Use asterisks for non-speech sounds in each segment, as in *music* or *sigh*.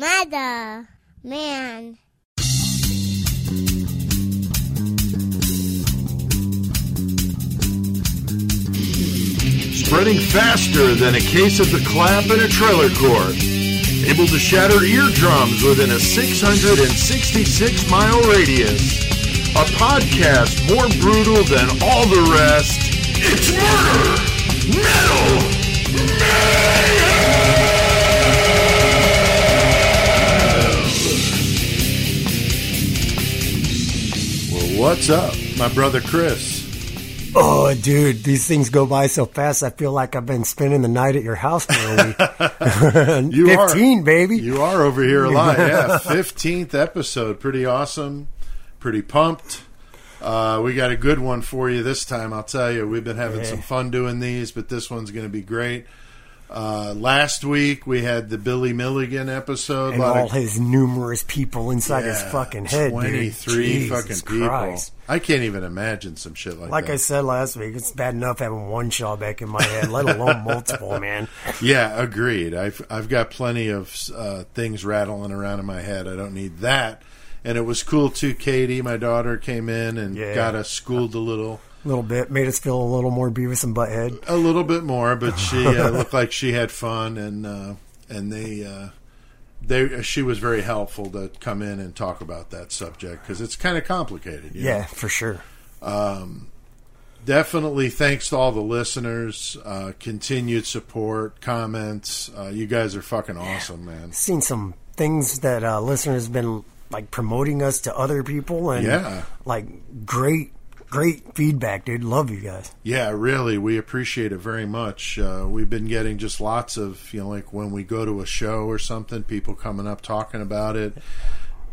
Mother, man. Spreading faster than a case of the clap in a trailer court. Able to shatter eardrums within a 666 mile radius. A podcast more brutal than all the rest. It's murder! Metal! Well, what's up, my brother Chris? Oh, dude, these things go by so fast. I feel like I've been spending the night at your house for a week. *laughs* You are- baby. You are over here alive. *laughs* Yeah, fifteenth episode. Pretty awesome. Pretty pumped. Uh, we got a good one for you this time. I'll tell you, we've been having Yeah. some fun doing these, but this one's going to be great. Uh, last week we had the Billy Milligan episode. and all of- his numerous people inside his fucking head, dude. Twenty-three Jesus fucking people. Christ. I can't even imagine some shit like, Like that. Like I said last week, it's bad enough having one shaw back in my head, let alone *laughs* multiple, man. Yeah, agreed. I've I've got plenty of uh, things rattling around in my head. I don't need that. And it was cool too. Katie, my daughter, came in and Yeah. got us schooled a little, A little bit made us feel a little more Beavis and Butthead. a little bit more. But she uh, *laughs* looked like she had fun, and uh, and they uh, they she was very helpful to come in and talk about that subject because it's kind of complicated. you know? Yeah, for sure. definitely thanks to all the listeners, uh, continued support, comments. Uh, you guys are fucking awesome, man. Seen some things that uh, listeners been like promoting us to other people, and Yeah. like great, great feedback, dude. Love you guys. Yeah, really, we appreciate it very much. Uh, we've been getting just lots of, you know, like when we go to a show or something, people coming up talking about it.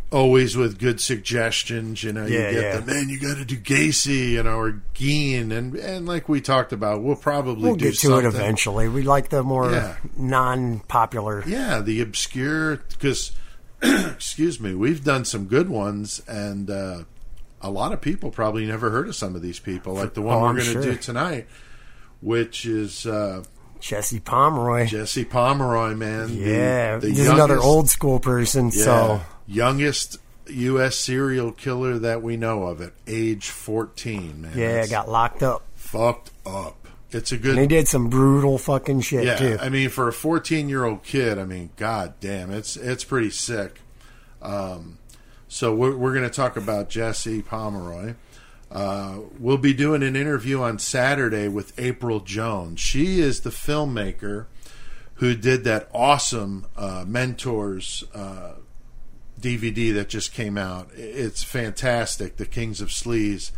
Always with good suggestions, you know. Yeah, you get yeah. the man, you got to do Gacy, you know, or Gein, and and like we talked about, we'll probably We'll do get to something. it eventually. We like the more Yeah. non-popular. Yeah, the obscure because, *clears throat* excuse me, we've done some good ones, and uh, a lot of people probably never heard of some of these people, like the one Oh, we're going to sure. do tonight, which is. Uh, Jesse Pomeroy. Jesse Pomeroy, man. yeah, the, this is another old school person. yeah, So youngest U.S. serial killer that we know of at age fourteen. Man, yeah, got locked up, fucked up. It's a and he did some brutal fucking shit Yeah, too. I mean, for a fourteen-year-old kid, I mean, god damn, it's it's pretty sick. Um, so we're we're going to talk about Jesse Pomeroy. Uh, we'll be doing an interview on Saturday with April Jones. She is the filmmaker who did that awesome uh, Mentors uh, DVD that just came out. It's fantastic, The Kings of Sleaze,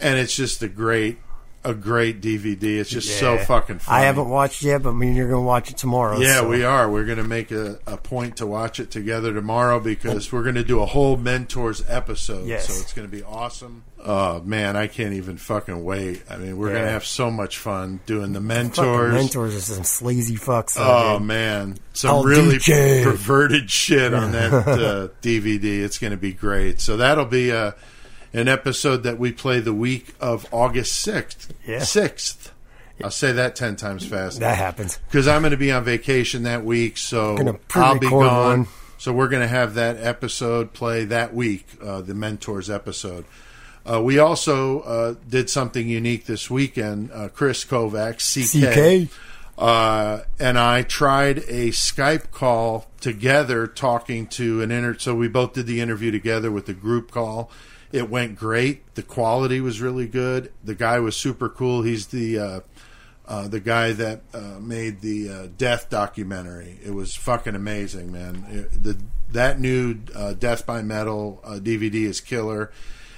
and it's just a great, a great DVD. It's just so fucking. funny. I haven't watched yet, but I mean you're gonna watch it tomorrow. Yeah, so- we are. We're going to make a, a point to watch it together tomorrow because we're going to do a whole mentors episode. Yes. So it's going to be awesome. Oh man, I can't even fucking wait. I mean, we're going to have so much fun doing the mentors. mentors are some sleazy fucks. Oh dude. man, some I'll really DJ. perverted shit on that *laughs* uh, DVD. It's going to be great. So that'll be uh, an episode that we play the week of August sixth. Yeah. Sixth. I'll say that ten times fast that happens. because I'm going to be on vacation that week, so I'll be gone. one. So we're going to have that episode play that week, uh, the mentors episode. Uh, we also uh, did something unique this weekend. Uh, Chris Kovacs, CK, CK. uh, and I tried a Skype call together, talking to an inter. So we both did the interview together with the group call. It went great. The quality was really good. The guy was super cool. He's the uh, uh, the guy that uh, made the uh, Death documentary. It was fucking amazing, man. It- the that new uh, Death by Metal uh, DVD is killer.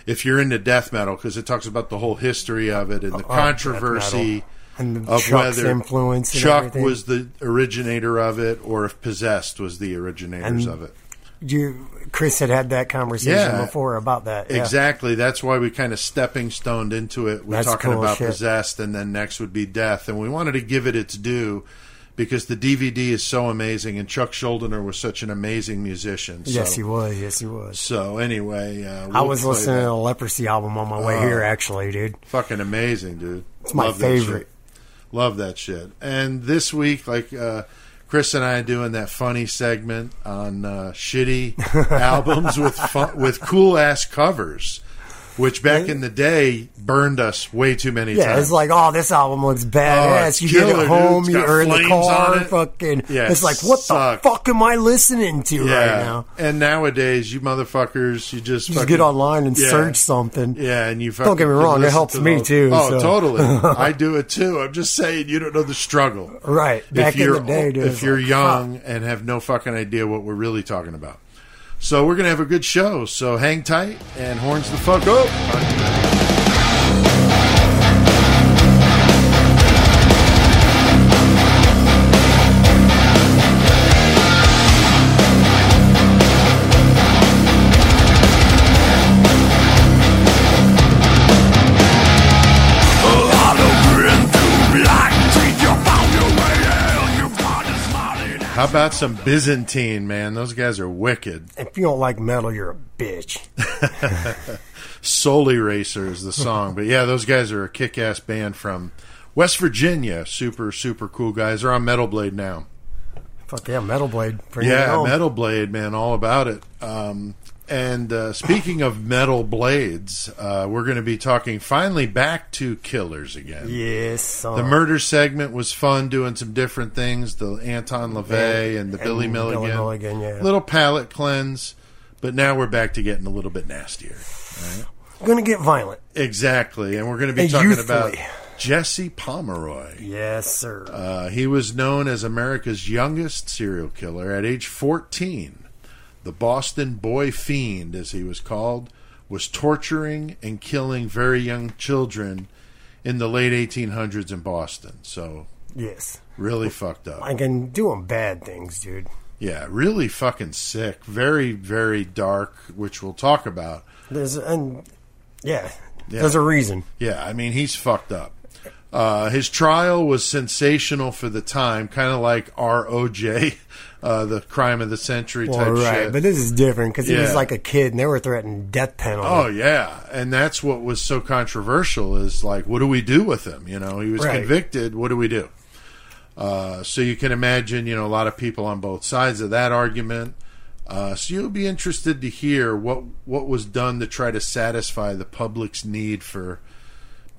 If you're into death metal, because it talks about the whole history of it and the death controversy metal. And of Chuck's whether influence Chuck everything. was the originator of it, or if Possessed was the originators And- of it. You, Chris had had that conversation Yeah. before about that. yeah. Exactly. That's why we kind of stepping stoned into it. We're That's talking cool about shit. possessed, and then next would be death, and we wanted to give it its due because the DVD is so amazing, and Chuck Schuldiner was such an amazing musician. So, Yes, he was. Yes, he was. So anyway, uh, I we'll was listening that. to the Leprosy album on my way Oh. here, actually, dude. Fucking amazing, dude. It's my Love that favorite. shit. Love that shit. And this week, like uh, Chris and I doing that funny segment on uh, shitty *laughs* albums with with cool ass covers, which back in the day burned us way too many Yeah, times. it's like, oh, this album looks Oh, badass. it's you get it home, got you're in the car, on it. fucking. Yeah, it's like, what sucked. the fuck am I listening to right now? And nowadays, you motherfuckers, you just Just fucking- get online and Yeah. search something. Yeah, and you Don't get me wrong, it helps to me those- too, Oh, so. totally. *laughs* I do it too. I'm just saying, you don't know the struggle. Right. Back if in you're the day, dude, if you're like, young and have no fucking idea what we're really talking about. So we're gonna have a good show. So hang tight and horns the fuck up. How about some Byzantine, man? Those guys are wicked. If you don't like metal, you're a bitch. *laughs* Soul Eraser is the song. But yeah, those guys are a kick ass band from West Virginia. Super, super cool guys. They're on Metal Blade now. Fuck yeah, Metal Blade. Bring Yeah. Metal Blade, man, all about it. Um, and uh, speaking of metal blades, uh, we're going to be talking finally back to Killers again. Yes. uh, The murder segment was fun, doing some different things. The Anton LaVey and the and Billy Billy Milligan, Milligan, yeah. little palate cleanse. But now we're back to getting a little bit nastier. We're gonna get violent. Exactly, and we're going to be And talking youthfully. about Jesse Pomeroy. Yes, sir. Uh, he was known as America's youngest serial killer at age 14. The Boston Boy Fiend, as he was called, was torturing and killing very young children in the late 1800s in Boston. So, yes. really fucked up. I can do them bad things, dude. Yeah, really fucking sick. Very, very dark, which we'll talk about. There's and yeah, Yeah. there's a reason. Yeah, I mean, he's fucked up. Uh, his trial was sensational for the time, kind of like ROJ, uh, the crime of the century Well, type right, shit. but this is different because he was like a kid and they were threatening death penalty. Oh yeah, and that's what was so controversial. Is like, what do we do with him? You know, he was Right. convicted. What do we do? Uh, so you can imagine, you know, a lot of people on both sides of that argument. Uh, so you'll be interested to hear what what was done to try to satisfy the public's need for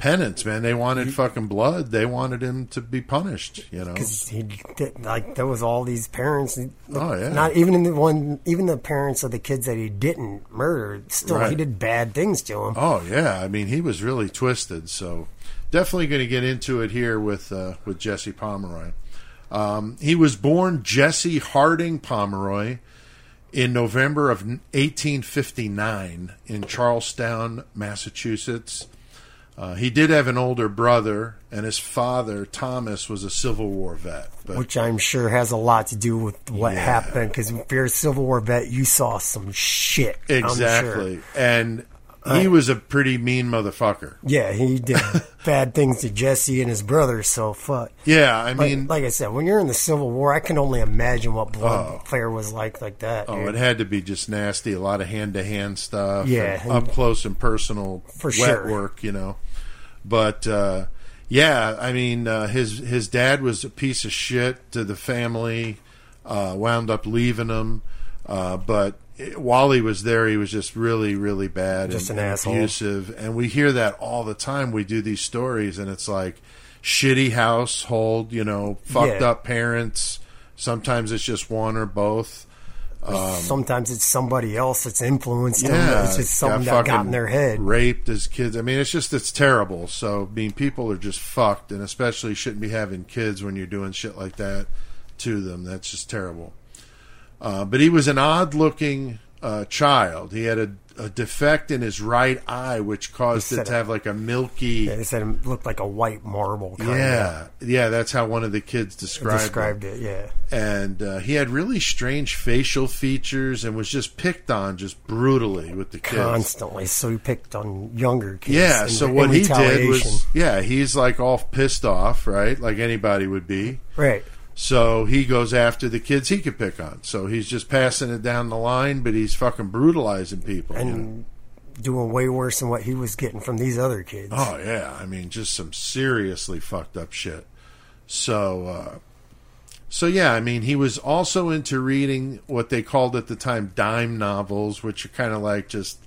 penance. Man, they wanted fucking blood. They wanted him to be punished. You know, Because he did, like there was all these parents. Oh, yeah. Not even in the one, even the parents of the kids that he didn't murder. Still, he did bad things to him. Oh yeah, I mean he was really twisted. So definitely going to get into it here with uh, with Jesse Pomeroy. Um, he was born Jesse Harding Pomeroy in November of 1859 in Charlestown, Massachusetts. Uh, he did have an older brother, and his father Thomas was a Civil War vet. But Which I'm sure has a lot to do with what Yeah. happened. Because if you're a Civil War vet, you saw some shit. I'm sure. exactly, and he was a pretty mean motherfucker. Yeah, he did *laughs* bad things to Jesse and his brother. So fuck. Yeah, I Like, mean, like I said, when you're in the Civil War, I can only imagine what blood Oh. was like, like that. Oh, dude. it had to be just nasty. A lot of hand to hand stuff. Yeah. and up close and personal For wet sure. work, you know. But uh, yeah, I mean, uh, his his dad was a piece of shit to the family. Uh, wound up leaving him, uh, but it- while he was there, he was just really, really bad Just and, an and asshole. abusive. And we hear that all the time. We do these stories, and it's like shitty household, you know, fucked Yeah. up parents. Sometimes it's just one or both. Sometimes it's somebody else that's influenced them. Yeah, It's just something got that got in their head. Raped as kids. I mean, it's just it's terrible. So, I mean, people are just fucked, and especially shouldn't be having kids when you're doing shit like that to them. That's just terrible. Uh, but he was an odd-looking uh, child. He had a, a defect in his right eye, which caused it to have like a milky. Yeah, they said it looked like a white marble. Kind Yeah, yeah, that's how one of the kids described, it. described it. Yeah, and uh, he had really strange facial features and was just picked on just brutally with the kids. constantly. So he picked on younger kids. Yeah, so what he did was, yeah, he's like all pissed off, right? Like anybody would be. right. So he goes after the kids he could pick on. So he's just passing it down the line, but he's fucking brutalizing people. you know? and doing way worse than what he was getting from these other kids. Oh yeah, I mean, just some seriously fucked up shit. So, uh, so yeah, I mean, he was also into reading what they called at the time dime novels, which are kind of like just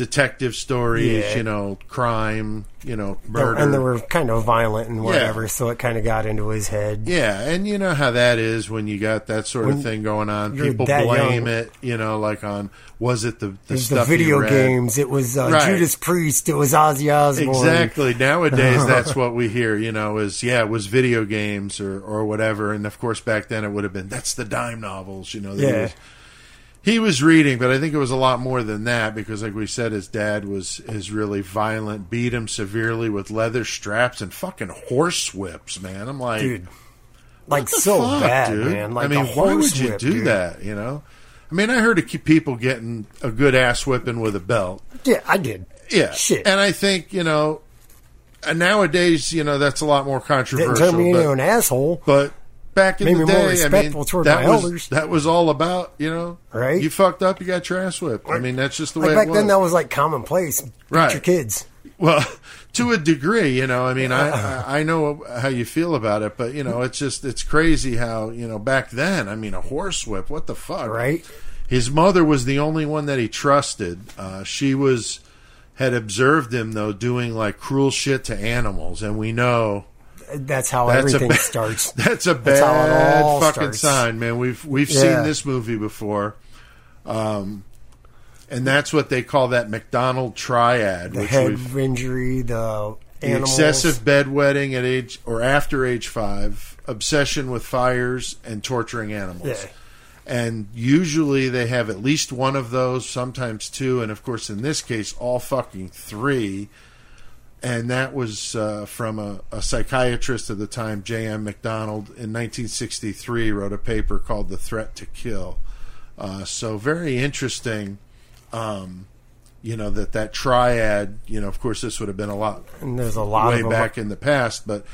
detective stories, Yeah. you know, crime, you know, murder. and they were kind of violent and whatever, so it kind of got into his head. Yeah, and you know how that is when you got that sort of thing going on. People blame young. it, you know, like on was it the the It was stuff the video games. It was uh, Right. Judas Priest. It was Ozzy Osbourne. Exactly. Nowadays, *laughs* that's what we hear. You know, is yeah, it was video games or or whatever. And of course, back then it would have been that's the dime novels. You know, Yeah. He was reading, but I think it was a lot more than that because, like we said, his dad was is really violent, beat him severely with leather straps and fucking horse whips. Man, I'm like, dude. Like so fuck, bad, dude? man. Like I mean, why would you horsewhip, do dude. that? You know, I mean, I heard of people getting a good ass whipping with a belt. Yeah, I did. Yeah, Shit. And I think you know, nowadays, you know, that's a lot more Didn't controversial. turn me into but, an asshole. but back in Made the day, I mean, toward that my was elders. that was all about you know, Right. You fucked up, you got your ass whipped. I mean, that's just the Like way back it was. then, that was like commonplace. Beat Right. your kids. Well, *laughs* to a degree, you know. I mean, I I I know how you feel about it, but you know, it's just it's crazy how you know back then. I mean, a horsewhip. What the fuck? Right. His mother was the only one that he trusted. Uh, she was had observed him though doing like cruel shit to animals, and we know That's how that's everything a starts. *laughs* That's a That's bad all fucking starts. sign, man. We've we've Yeah. seen this movie before. Um, and that's what they call that McDonald triad, The which head injury, the the excessive bedwetting at age or after age five, obsession with fires, and torturing animals. Yeah. And usually they have at least one of those, sometimes two, and of course in this case all fucking three. And that was uh, from a, a psychiatrist at the time, J.M. McDonald, in 1963, wrote a paper called "The Threat to Kill." Uh, so very interesting. Um, you know that that triad. You know, of course, this would have been a lot And there's a lot way of back in the past, but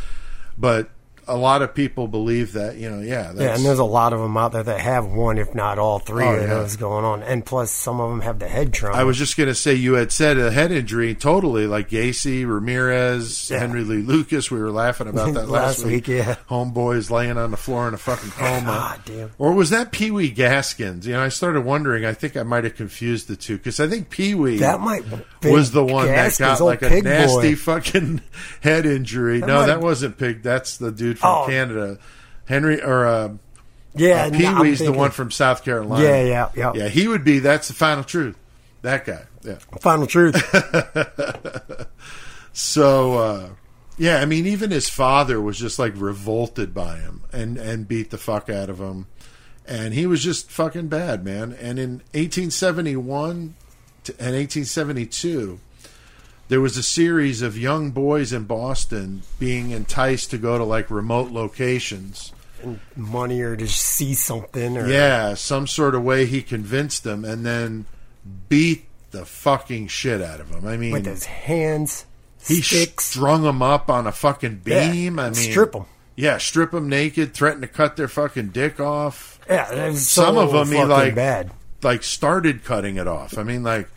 but a lot of people believe that you know, yeah, that's, Yeah, and there's a lot of them out there that have one, if not all three Oh, of yeah. those going on. And plus, some of them have the head trauma. I was just going to say you had said a head injury totally like Gacy, Ramirez, Yeah. Henry Lee Lucas. We were laughing about that *laughs* last, Last week, yeah. Homeboys laying on the floor in a fucking *laughs* coma. God damn. Or was that Pee Wee Gaskins? You know, I started wondering. I think I might have confused the two because I think Pee Wee That might was the one Gaskins, that got like a nasty boy. fucking *laughs* head injury. no, might- that wasn't Pig. That's the dude from Oh. Canada. Henry or uh, Yeah, uh, Pee Wee's the one from South Carolina. Yeah, yeah, yeah. Yeah, he would be. That's the final truth. That guy. Yeah. Final truth. *laughs* So, uh, yeah, I mean, even his father was just like revolted by him and and beat the fuck out of him, and he was just fucking bad, man. And in 1871 and 1872. There was a series of young boys in Boston being enticed to go to like remote locations Money or to see something. Or, Yeah, some sort of way he convinced them and then beat the fucking shit out of them. I mean, With his hands, he sticks. strung them up on a fucking Yeah, beam. I mean, strip 'em. Yeah, strip them naked, threaten to cut their fucking dick off. yeah, Some so of them he like bad. like started cutting it off. I mean, like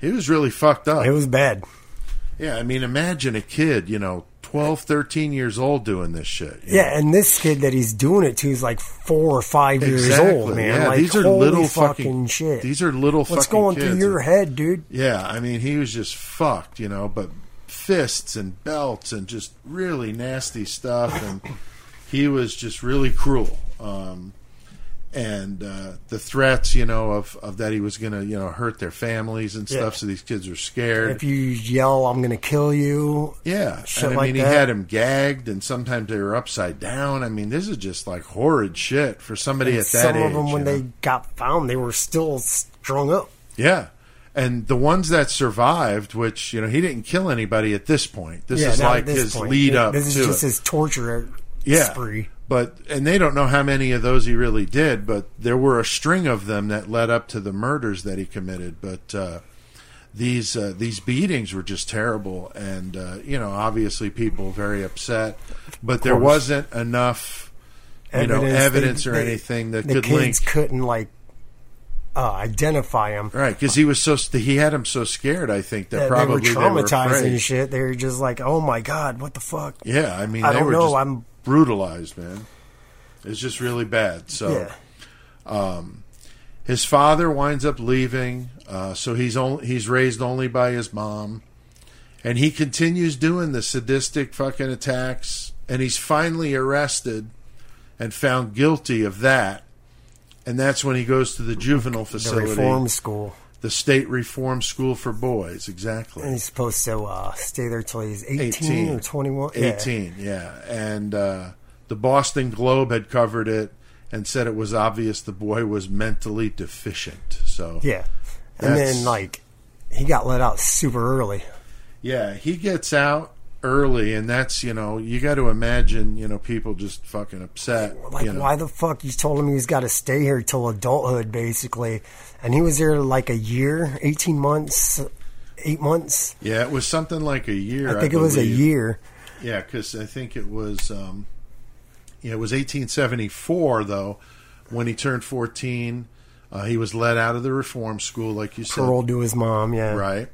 he was really fucked up. It was bad. Yeah, I mean, imagine a kid, you know, 12, 13 years old doing this shit. Yeah, and this kid that he's doing it to is like four or five years Exactly. old, man. Yeah, like, these are little fucking, fucking shit. These are little fucking What's going kids. through your head, dude? Yeah, I mean, he was just fucked, you know, but fists and belts and just really nasty stuff. And he was just really cruel. Um, and uh, the threats, you know, of, of that he was going to, you know, hurt their families and stuff. Yeah. So these kids are scared. If you yell, I'm going to kill you. yeah. shit and I like mean, he had him gagged and sometimes they were upside down. I mean, this is just like horrid shit for somebody And at that age. some of them, when know? they got found, they were still strung up. Yeah. And the ones that survived, which, you know, he didn't kill anybody at this point. This yeah, is like this his point. lead up This is just it. his torture yeah. spree. But and they don't know how many of those he really did, but there were a string of them that led up to the murders that he committed. But uh, these uh, these beatings were just terrible, and uh, you know, obviously, people very upset. But there wasn't enough, you know, they- evidence or they- anything that the could kids link. couldn't like uh, identify him. Right, because he was so he had him so scared. I think that Yeah, probably they were traumatized afraid. and shit. They were just like, "Oh my god, what the fuck?" Yeah, I mean, I they don't were know, just I'm- brutalized, man. It's just really bad. So Yeah. his father winds up leaving, uh, so he's only he's raised only by his mom, and he continues doing the sadistic fucking attacks, and he's finally arrested and found guilty of that, and that's when he goes to the juvenile The facility, reform school. The state reform school for boys, exactly. And he's supposed to uh, stay there till he's 18, 18. or 21. 18, yeah. And uh, the Boston Globe had covered it and said it was obvious the boy was mentally deficient. So, Yeah. And then, like, he got let out super early. yeah, he gets out early, and that's, you know, you got to imagine, you know, people just fucking upset. Like, you know. why the fuck? You told him he's got to stay here till adulthood, basically. And he was there like a year, 18 months, eight months. Yeah, it was something like a year. I think it was a year. Yeah, because I think it was, um, yeah, it was 1874 though when he turned 14. Uh, he was let out of the reform school, like you said, Paroled to his mom, yeah. right?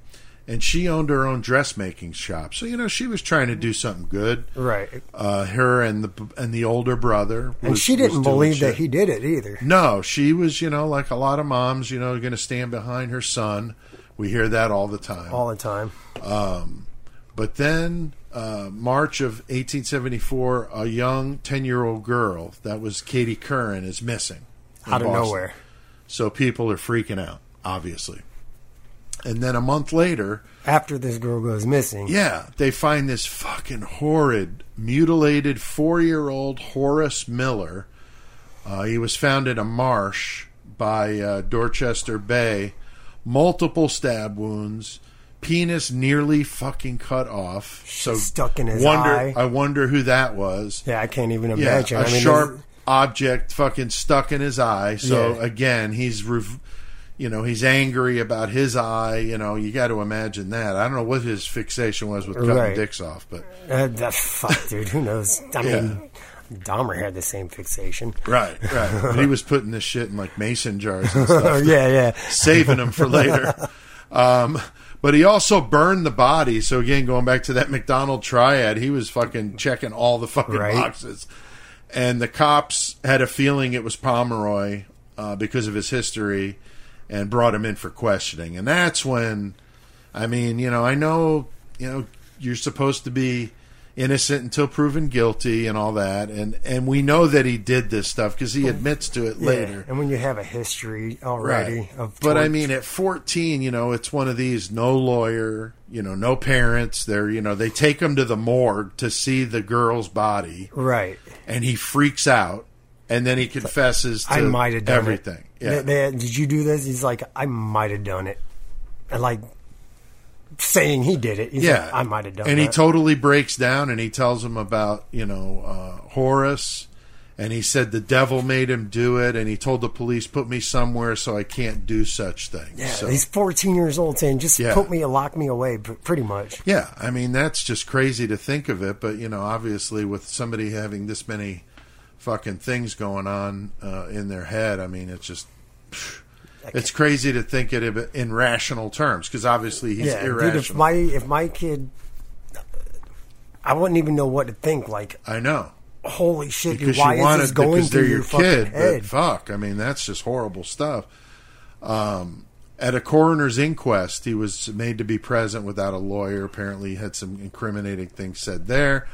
And she owned her own dressmaking shop, so you know she was trying to do something good. Right. Uh, her and the and the older brother, And she didn't believe that he did it either. No, she was, you know, like a lot of moms, you know, going to stand behind her son. We hear that all the time. All the time. Um, But then, uh, March of 1874, a young 10 year old girl, that was Katie Curran, is missing. Out of Boston. nowhere. So people are freaking out, obviously. And then a month later, After this girl goes missing. yeah, they find this fucking horrid, mutilated four year old Horace Miller. Uh, he was found in a marsh by uh, Dorchester Bay, multiple stab wounds, penis nearly fucking cut off. So Stuck in his wonder, eye. I wonder who that was. Yeah, I can't even Yeah, imagine. a I mean, sharp object fucking stuck in his eye. So Yeah. again, he's rev- you know he's angry about his eye. You know you got to imagine that. I don't know what his fixation was with cutting Right. dicks off, but Uh, the fuck, dude. Who knows? I mean, Dahmer had the same fixation. right, right. *laughs* But he was putting this shit in like mason jars and stuff, *laughs* yeah, yeah. *laughs* saving them for later. Um, but he also burned the body. So again, going back to that McDonald triad, he was fucking checking all the fucking Right. boxes. And the cops had a feeling it was Pomeroy uh, because of his history, and brought him in for questioning. And that's when, I mean, you know, I know, you know, you're supposed to be innocent until proven guilty and all that, and and we know that he did this stuff because he admits to it Yeah, later. And when you have a history already of But I mean, at 14, you know, it's one of these no lawyer, you know, no parents. They're, you know, they take him to the morgue to see the girl's body, right? and he freaks out, and then he confesses to I might have done everything. It. Yeah, They- they- did you do this? He's like, I might have done it, and like saying he did it. He's yeah, like, I might have done. It. And he totally breaks down, and he tells him about, you know, uh, Horace. And he said the devil made him do it, and he told the police, "Put me somewhere so I can't do such things." Yeah, so, he's 14 years old saying, just Yeah. put me, lock me away, pretty much. Yeah, I mean that's just crazy to think of it, but you know, obviously with somebody having this many fucking things going on uh, in their head, I mean it's just it's crazy to think it in rational terms because obviously he's yeah, irrational. dude, if my if my kid, I wouldn't even know what to think. Like, I know holy shit, dude, because why you is wanted this going because they're your your kid, but fuck, I mean that's just horrible stuff. Um, at a coroner's inquest, he was made to be present without a lawyer. Apparently, he had some incriminating things said there.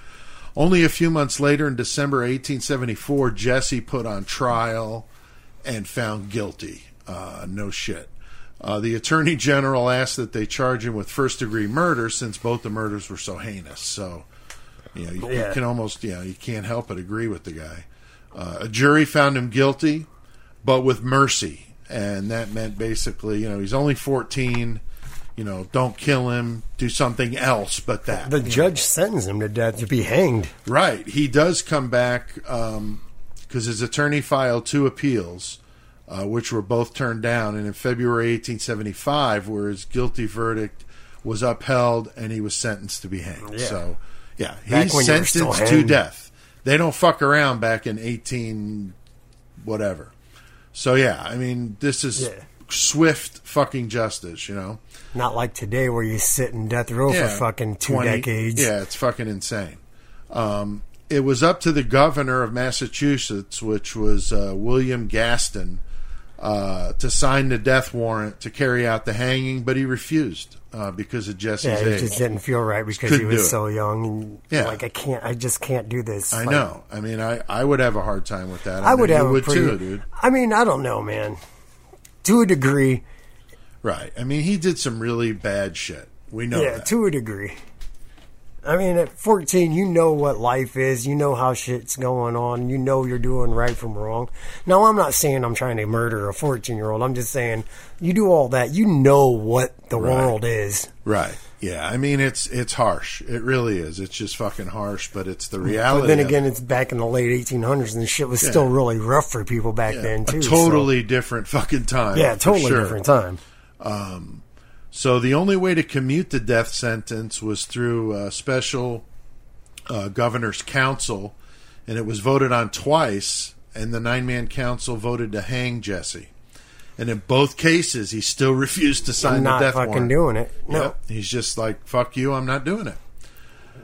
Only a few months later, in December 1874, Jesse put on trial and found guilty. Uh, no shit. Uh, the attorney general asked that they charge him with first degree murder since both the murders were so heinous. So, you know, you, you can almost, you know, you can't help but agree with the guy. Uh, a jury found him guilty, but with mercy. And that meant basically, you know, he's only 14. You know, don't kill him. Do something else but that. The judge sentenced him to death to be hanged. Right. He does come back because his attorney filed two appeals, uh, which were both turned down. And in February 1875, where his guilty verdict was upheld and he was sentenced to be hanged. Yeah. So, yeah, he's when you were still sentenced to death. They don't fuck around back in 18 whatever. So, yeah, I mean, this is Yeah. swift fucking justice, you know? Not like today where you sit in death row for fucking two 20 decades. Yeah, it's fucking insane. Um, it was up to the governor of Massachusetts, which was uh, William Gaston, uh, to sign the death warrant to carry out the hanging, but he refused uh, because of Jesse's Yeah, it age. just didn't feel right because he couldn't do was so young. And Yeah. like I can't, I just can't do this. I Like, know. I mean, I, I would have a hard time with that. I would have would pretty. too, dude. I mean, I don't know, man. To a degree, Right. I mean, he did some really bad shit. We know yeah, that. to a degree. I mean, at 14, you know what life is. You know how shit's going on. You know you're doing right from wrong. Now, I'm not saying I'm trying to murder a 14 year old. I'm just saying you do all that. You know what the Right. world is. Right. Yeah. I mean, it's it's harsh. It really is. It's just fucking harsh, but it's the reality. But then again, it. it's back in the late 1800s, and shit was Yeah. still really rough for people back Yeah, then too. a so- totally different fucking time. yeah, totally sure. different time. So the only way to commute the death sentence was through a special uh, governor's council, and it was voted on twice. And the nine-man council voted to hang Jesse. And in both cases, he still *laughs* refused to sign I'm the not death fucking doing it. No, Yep. He's just like, fuck you, I'm not doing it.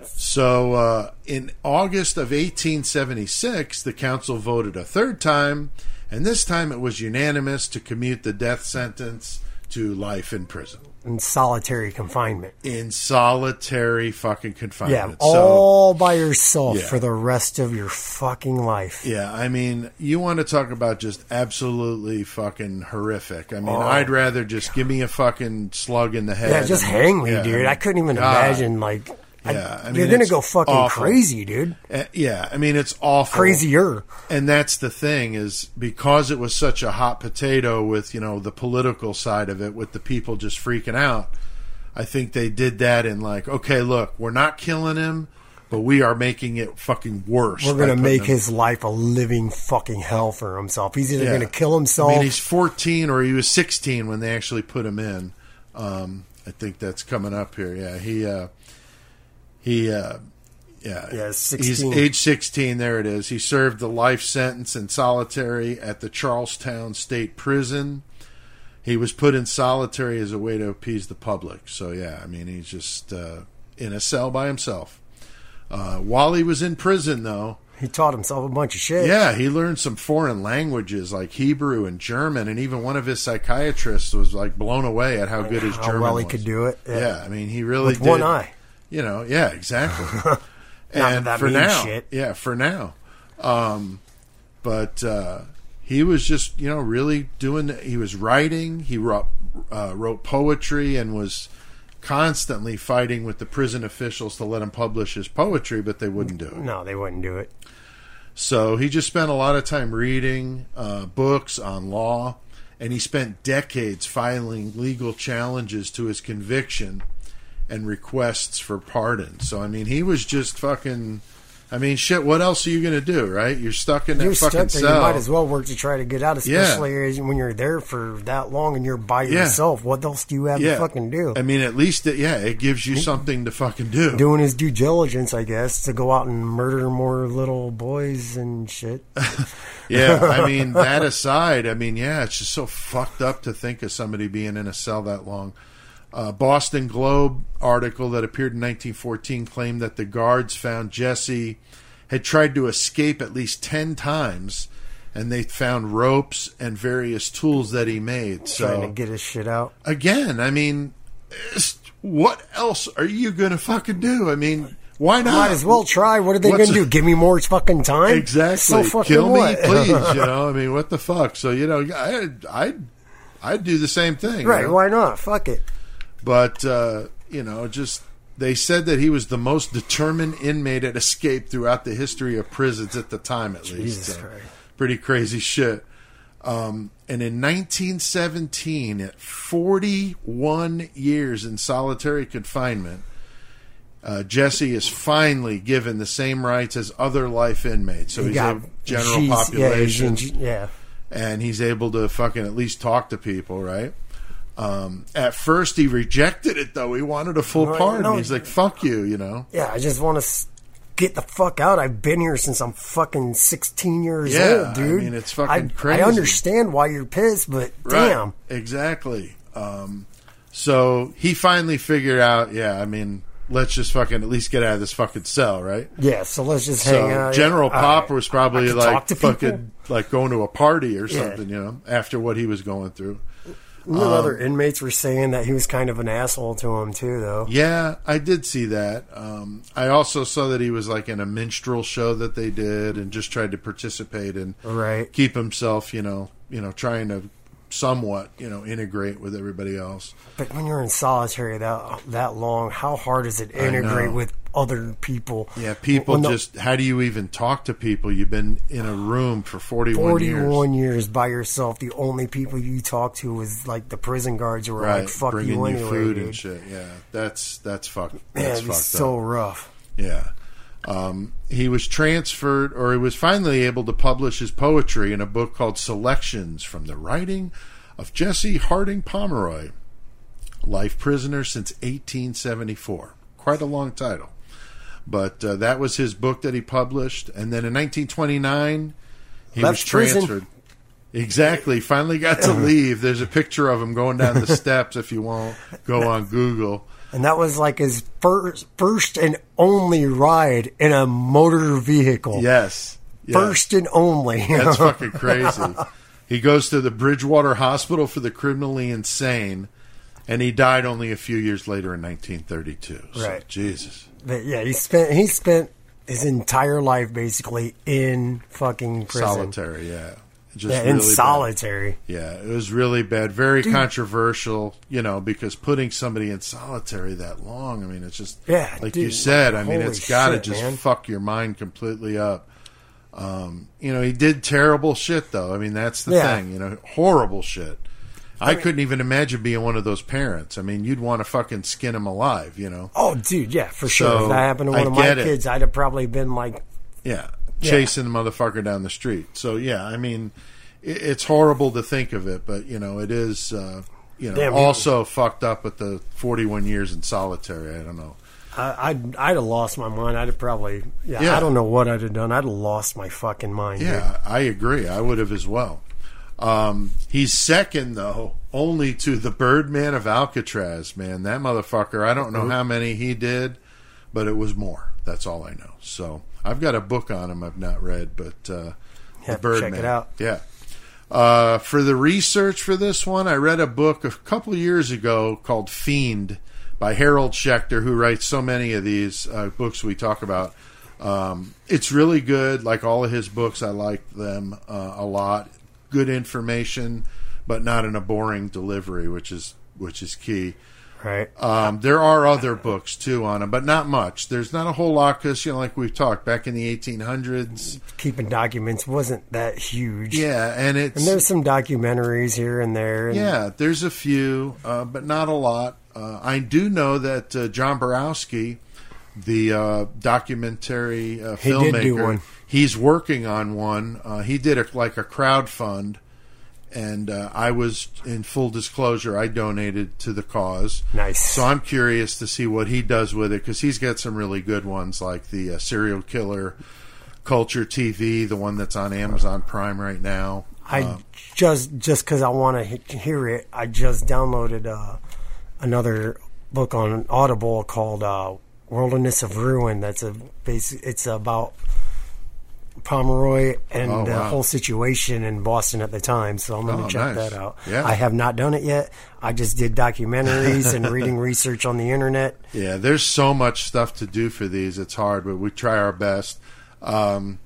So uh, in August of 1876, the council voted a third time, and this time it was unanimous to commute the death sentence to life in prison. in solitary confinement. In solitary fucking Yeah, confinement. so, all by yourself Yeah. for the rest of your fucking life. yeah, I mean, you want to talk about just absolutely fucking horrific. I mean, Oh. I'd rather just give me a fucking slug in the head. Yeah, just and- hang me, yeah, dude. I couldn't even God. imagine like. I- Yeah, I you're gonna go fucking awful. crazy, dude. Uh, yeah, I mean it's awful. Crazier. And that's the thing is because it was such a hot potato with, you know, the political side of it with the people just freaking out. I think they did that in like, okay, look, we're not killing him, but we are making it fucking worse. We're gonna make him- his life a living fucking hell for himself. He's either Yeah. gonna kill himself. I mean, he's 14 or he was 16 when they actually put him in. Um, I think that's coming up here. Yeah, he uh, he uh, yeah Yeah, He's 16. age 16. There it is. He served the life sentence in solitary at the Charlestown State Prison. He was put in solitary as a way to appease the public. So yeah, I mean, he's just uh, in a cell by himself. Uh, while he was in prison, though, he taught himself a bunch of shit. yeah, he learned some foreign languages like Hebrew and German, and even one of his psychiatrists was like blown away at how good his how German well he was. could do it. Yeah, I mean, he really with did. one eye. You know, yeah, exactly. *laughs* And that for now, shit. yeah, for now. Um, but uh, he was just, you know, really doing. He was writing. He wrote uh, wrote poetry and was constantly fighting with the prison officials to let him publish his poetry, but they wouldn't do it. No, they wouldn't do it. So he just spent a lot of time reading uh, books on law, and he spent decades filing legal challenges to his conviction and requests for pardon. So I mean, he was just fucking. I mean, shit. What else are you gonna do, right? You're stuck in that You're fucking stuck there. cell. You might as well work to try to get out, especially as- when you're there for that long and you're by Yeah. yourself. What else do you have yeah, to fucking do? I mean, at least it, yeah, it gives you mm-hmm. something to fucking do. Doing his due diligence, I guess, to go out and murder more little boys and shit. *laughs* Yeah, I *laughs* mean that aside, I mean yeah, it's just so fucked up to think of somebody being in a cell that long. Uh, Boston Globe article that appeared in 1914 claimed that the guards found Jesse had tried to escape at least 10 times and they found ropes and various tools that he made. trying to get his shit out. again, I mean what else are you going to fucking do? I mean, why not? Might as well try. What are they going to do? Give me more fucking time? Exactly. So fucking Kill me, what? please. You *laughs* know, I mean, what the fuck? So you know, I I I'd do the same thing. right? know? Why not? Fuck it. But uh, you know, just they said that he was the most determined inmate at escape throughout the history of prisons at the time, at least. Jesus So, Christ. pretty crazy shit. Um, and in 1917, at 41 years in solitary confinement, uh, Jesse is finally given the same rights as other life inmates. So He he's got a general population Yeah, he's in yeah. and he's able to fucking at least talk to people, right? Um, at first, he rejected it though. He wanted a full Right, pardon. no. he's like, "Fuck you," you know. Yeah, I just want to get the fuck out. I've been here since I'm fucking 16 years Yeah, old, dude. I mean, it's fucking I, crazy. I understand why you're pissed, but damn. Exactly. Um, so he finally figured out. Yeah, I mean, let's just fucking at least get out of this fucking cell, right? Yeah, so let's just So hang out. General Yeah, Pop I- was probably like to people. fucking like going to a party or Yeah. something, you know, after what he was going through. The Um, other inmates were saying that he was kind of an asshole to him too, though. Yeah, I did see that. Um, I also saw that he was like in a minstrel show that they did and just tried to participate and Right. keep himself, you know, you know, trying to somewhat, you know, integrate with everybody else. But when you're in solitary that that long, how hard is it integrate with other people? Yeah, people When the- just how do you even talk to people? You've been in a room for 41, years. 41 years. by yourself. The only people you talk to is like the prison guards who were Right, like, "Fuck you anyway, food dude." and shit. Yeah, that's that's fucked. Man, That's it'd be fucked so up. rough. Yeah. Um, he was transferred, or he was finally able to publish his poetry in a book called Selections from the Writing of Jesse Harding Pomeroy, Life Prisoner since 1874. Quite a long title. But uh, that was his book that he published. And then in 1929, he Left was prison. transferred. Exactly. Finally got to *laughs* leave. There's a picture of him going down the steps if you won't go on Google. And that was like his first, first and only ride in a motor vehicle. Yes. yes. First and only. That's *laughs* fucking crazy. He goes to the Bridgewater Hospital for the criminally insane, and he died only a few years later in 1932. So, Right. Jesus. But yeah, he spent he spent his entire life basically in fucking prison. Solitary, yeah. Just Yeah, really in bad. solitary. Yeah, it was really bad. Very controversial, you know, because putting somebody in solitary that long, I mean, it's just, Yeah, like you dude, said, I mean, it's got to just man. fuck your mind completely up. Um, you know, he did terrible shit, though. I mean, that's the Yeah. thing, you know, horrible shit. I couldn't even imagine being one of those parents. I mean, you'd want to fucking skin him alive, you know? Oh, dude, yeah, for sure. If that happened to one I of my it. kids, I'd have probably been like, Yeah, Yeah. chasing the motherfucker down the street. So yeah, I mean, it, it's horrible to think of it, but you know, it is. Uh, you know, Damn, also fucked up with the forty-one years in solitary. I don't know. I, I'd, I'd have lost my mind. I'd have probably, yeah, Yeah. I don't know what I'd have done. I'd have lost my fucking mind. dude. Yeah, I agree. I would have as well. Um, he's second though, only to the Birdman of Alcatraz. Man, that motherfucker. I don't know how many he did, but it was more. That's all I know. So I've got a book on him I've not read, but uh, Yeah, the check Birdman. it out. Yeah. Uh, for the research for this one, I read a book a couple years ago called Fiend by Harold Schechter, who writes so many of these uh, books we talk about. Um, it's really good. Like all of his books, I like them uh, a lot. Good information, but not in a boring delivery, which is which is key. Right. Um, there are other books too on him, but not much. There's not a whole lot because you know, like we've talked back in the 1800s. Keeping documents wasn't that huge. Yeah, and it's And there's some documentaries here and there. And Yeah, there's a few, uh, but not a lot. Uh, I do know that uh, John Borowski, the uh, documentary uh, He filmmaker, did do one. he's working on one. Uh, he did a, like a crowd fund, and uh, I was in full disclosure. I donated to the cause. Nice. So I'm curious to see what he does with it because he's got some really good ones, like the uh, serial killer culture TV, the one that's on Amazon Prime right now. I Uh, just just because I want to hear it, I just downloaded uh, another book on Audible called uh, "Wilderness of Ruin." That's a base. It's about Pomeroy and Oh, the wow. whole situation in Boston at the time. So I'm going to Oh, check nice. that out. Yeah. I have not done it yet. I just did documentaries and *laughs* reading research on the internet. Yeah, there's so much stuff to do for these. It's hard, but we try our best. Um,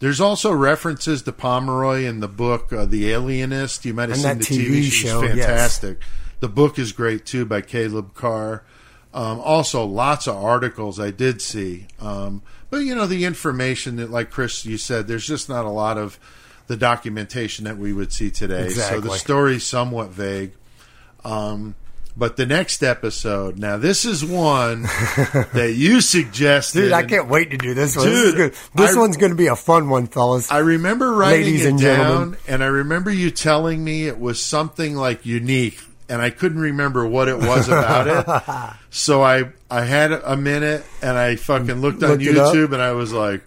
there's also references to Pomeroy in the book uh, The Alienist. You might have And seen the TV, TV show. It's yes. fantastic. The book is great too by Caleb Carr. Um, also, lots of articles I did see. Um, but you know, the information that, like Chris, you said, there's just not a lot of the documentation that we would see today. So the Exactly. story's somewhat vague. Um, but the next episode, now this is one *laughs* that you suggested. Dude, I can't wait to do this one. this Dude, good. This I- one's going to be a fun one, fellas. I remember writing Ladies it and down, gentlemen. and I remember you telling me it was something like unique, and I couldn't remember what it was about it. *laughs* So I I had a minute, and I fucking looked on Looked? YouTube, and I was like,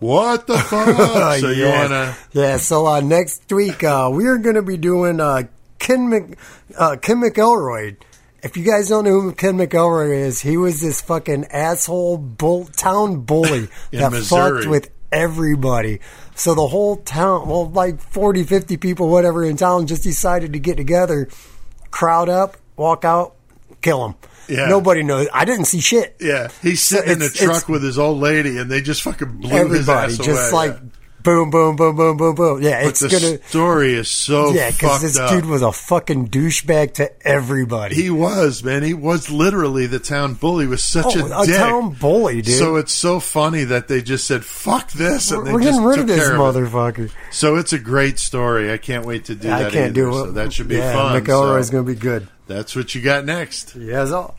"What the fuck?" *laughs* so you wanna? Yeah, so uh, next week uh, we're going to be doing uh, Ken Mc, uh, Ken McElroy, If you guys don't know who Ken McElroy is, he was this fucking asshole bull, town bully *laughs* that Missouri. fucked with everybody. So the whole town, well, like 40, 50 people, whatever in town, just decided to get together, crowd up, walk out, kill him. Yeah. Nobody knows. I didn't see shit. Yeah, he's sitting in the It's- truck with his old lady, and they just fucking blew Everybody his ass just away. like boom, boom, boom, boom, boom, boom. Yeah, But it's the gonna. story is so Yeah, because this up. dude was a fucking douchebag to everybody. he was man. He was literally the town bully. He Was such Oh, a, a dick. town bully, dude. So it's so funny that they just said "fuck this" and we're they we're just getting rid of this of motherfucker. So it's a great story. I can't wait to do I that. can't either. do it. So that should be yeah, fun. McElroy's So going to be good. that's what you got next. Yes, all.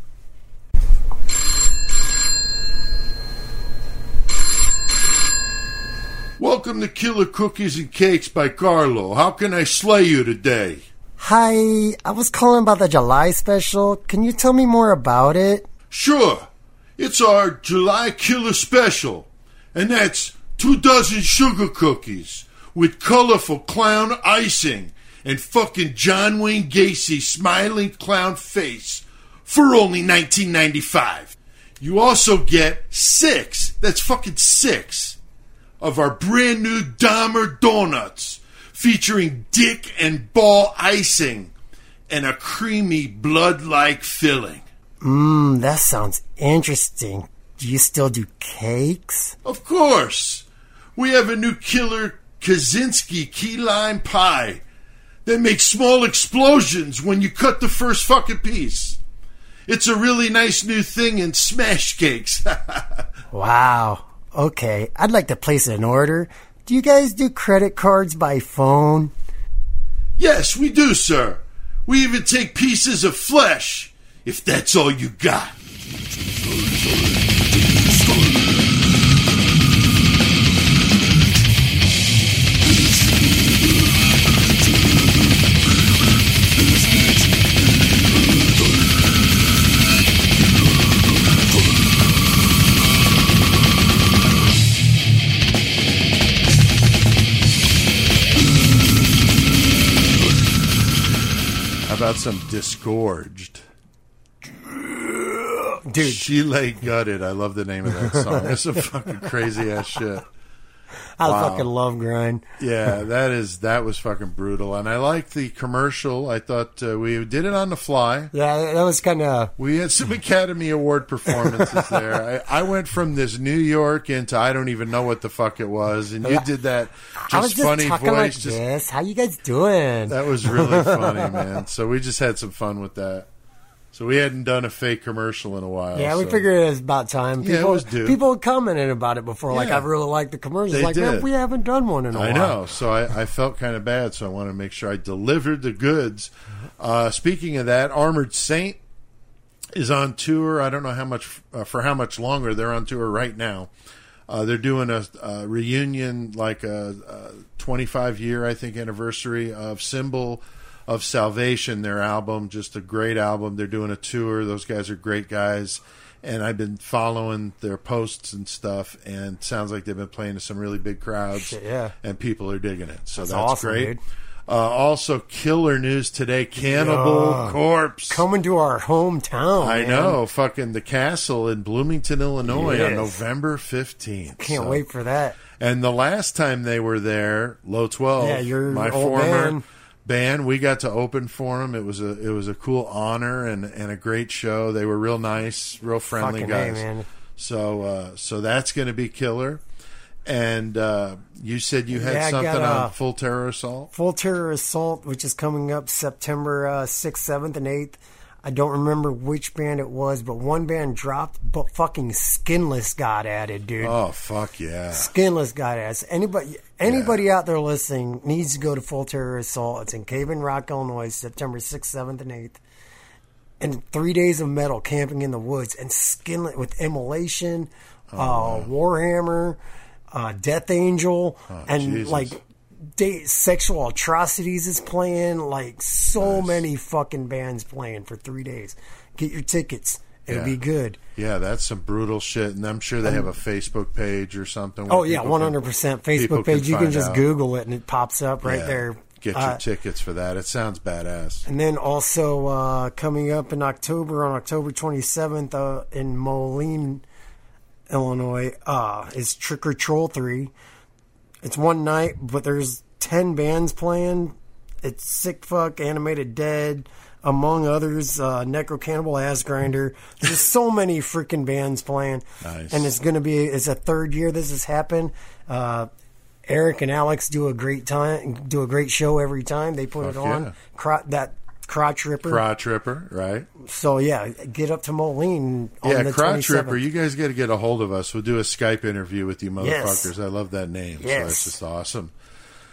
Welcome to Killer Cookies and Cakes by Carlo. How can I slay you today? Hi, I was calling about the July special. Can you tell me more about it? Sure, it's our July Killer Special, and that's two dozen sugar cookies with colorful clown icing and fucking John Wayne Gacy smiling clown face for only 19.95. You also get six. That's fucking six of our brand new Dahmer donuts featuring dick and ball icing and a creamy blood-like filling. Hmm, that sounds interesting. Do you still do cakes? Of course. We have a new killer Kaczynski key lime pie that makes small explosions when you cut the first fucking piece. It's a really nice new thing in smash cakes. *laughs* Wow. Okay, I'd like to place an order. Do you guys do credit cards by phone? yes, we do, sir. We even take pieces of flesh, if that's all you got. About some disgorged? Dude, She lay gutted. I love the name of that song. It's some fucking crazy ass shit. I Wow. fucking love grind. Yeah, *laughs* that is that was fucking brutal. And I like the commercial. I thought uh, we did it on the fly. Yeah, that was kind of. We had some Academy Award performances *laughs* there. I, I went from this New York into I don't even know what the fuck it was, and you did that I was just just funny voice. like just this. How you guys doing? that was really funny, *laughs* man. So we just had some fun with that. So we hadn't done a fake commercial in a while. Yeah, we so- figured it was about time. Yeah, it People, was due. people commented about it before. Like, I really like the commercials. They like, man, did. we haven't done one in a I while. I know. So I, I felt kind of bad. So I want to make sure I delivered the goods. Uh, speaking of that, Armored Saint is on tour. I don't know how much uh, for how much longer they're on tour right now. Uh, they're doing a, a reunion, like a, a 25 year, I think, anniversary of Symbol of Salvation, their album. Just a great album. They're doing a tour. Those guys are great guys. And I've been following their posts and stuff, and sounds like they've been playing to some really big crowds. Yeah. And people are digging it. So that's, awesome, great. dude. Uh, also, killer news today Cannibal Yeah. Corpse. Coming to our hometown. I man. know, fucking the castle in Bloomington, Illinois on November 15th. Can't So- wait for that. And the last time they were there, Low 12, Yeah, your my former band. Band, we got to open for them. It was a it was a cool honor and and a great show. They were real nice, real friendly Fucking A, guys. man. So uh, so that's going to be killer. And uh, you said you had Yeah, something got, uh, on Full Terror Assault. Full Terror Assault, which is coming up September uh, 6th, 7th, and 8th. I don't remember which band it was, but one band dropped, but fucking Skinless got added, dude. Oh fuck yeah! Skinless got added. Anybody, anybody out there listening needs to go to Full Terror Assault. It's in Cave-In-Rock, Illinois, September 6th, 7th, and 8th. And three days of metal camping in the woods and Skinless with Immolation, Oh, uh, Warhammer, uh, Death Angel, and Oh, Jesus. like da sexual atrocities is playing. Like so many fucking bands playing for three days. Get your tickets. It'll Yeah. be good. Yeah, that's some brutal shit, and I'm sure they have a Facebook page or something. Oh yeah, people one can- hundred percent people Facebook page. you can just out. Google it and it pops up right Yeah. there. Get your Uh, tickets for that. It sounds badass. And then also uh, coming up in October, on October 27th, uh, in Moline, Illinois, uh, is Trick or Troll 3. It's one night, but there's 10 bands playing. It's Sick Fuck, Animated Dead, among others, uh, Necro Cannibal, Ass Grinder. There's so *laughs* many freaking bands playing. Nice. And it's going to be, it's a third year this has happened. Uh, Eric and Alex do a great time, do a great show every time. They put it on. yeah. Cro- that crotch ripper. Crotch Ripper, right? So yeah, get up to Moline on yeah, the Crotch 27th. Ripper. You guys got to get a hold of us. We'll do a Skype interview with you Yes. motherfuckers. I love that name. So Yes. that's just awesome.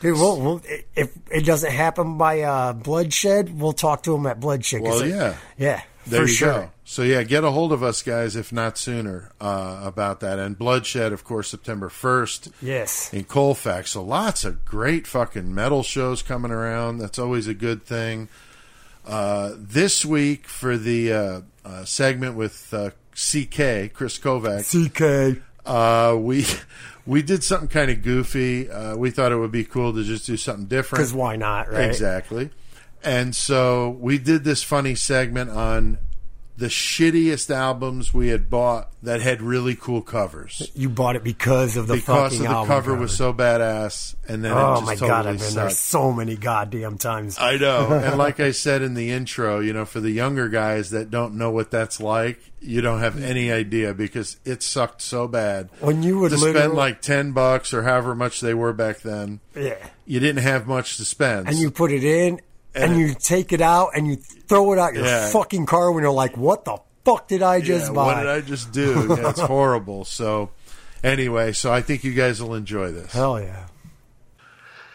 Dude, we'll, we'll, if it doesn't happen by uh, Bloodshed, we'll talk to them at Bloodshed. Well, it- yeah. yeah, There for you sure. go. So yeah, get a hold of us, guys, if not sooner, uh, about that. And Bloodshed, of course, September first Yes, in Colfax. So lots of great fucking metal shows coming around. That's always a good thing. Uh, this week for the uh, uh, segment with uh, CK Chris Kovacs, CK. uh, we we did something kind of goofy. Uh, we thought it would be cool to just do something different. Because why not, right? Exactly. And so we did this funny segment on the shittiest albums we had bought that had really cool covers. You bought it because of the Because of the cover was so badass, and then it Oh my totally god, I've been there so many goddamn times. I know. and *laughs* like I said in the intro, you know, for the younger guys that don't know what that's like, you don't have any idea because it sucked so bad. When you would to spend like 10 bucks or however much they were back then, yeah, you didn't have much to spend. and you put it in, and, And- you take it out, and you throw it out your Yeah. fucking car when you're like, "What the fuck did I just yeah, buy?" What did I just do? *laughs* Yeah, it's horrible. So, anyway, so I think you guys will enjoy this. Hell yeah!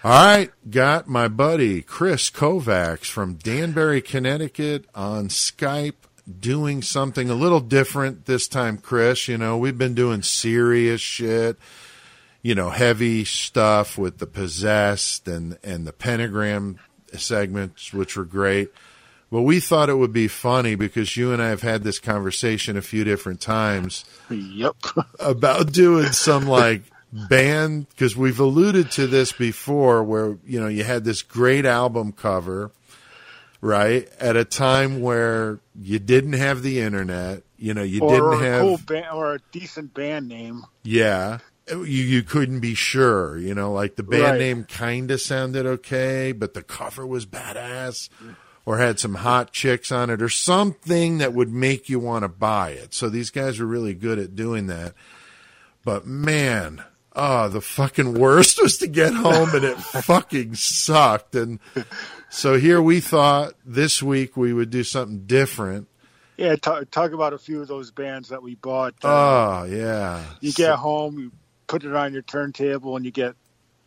All right, got my buddy Chris Kovacs from Danbury, Connecticut on Skype doing something a little different this time, Chris. You know, we've been doing serious shit, you know, heavy stuff with the possessed and and the pentagram segments which were great. But we thought it would be funny because you and I have had this conversation a few different times Yep. *laughs* about doing some like band because we've alluded to this before where you know you had this great album cover right at a time where you didn't have the internet you know you or didn't a have cool band or a decent band name. yeah you you couldn't be sure you know like the band Right. name kind of sounded okay but the cover was badass or had some hot chicks on it or something that would make you want to buy it so these guys were really good at doing that but man oh the fucking worst *laughs* was to get home and it *laughs* fucking sucked and so here we thought this week we would do something different Yeah, talk, talk about a few of those bands that we bought. Uh, oh yeah you get home, you put it on your turntable, and you get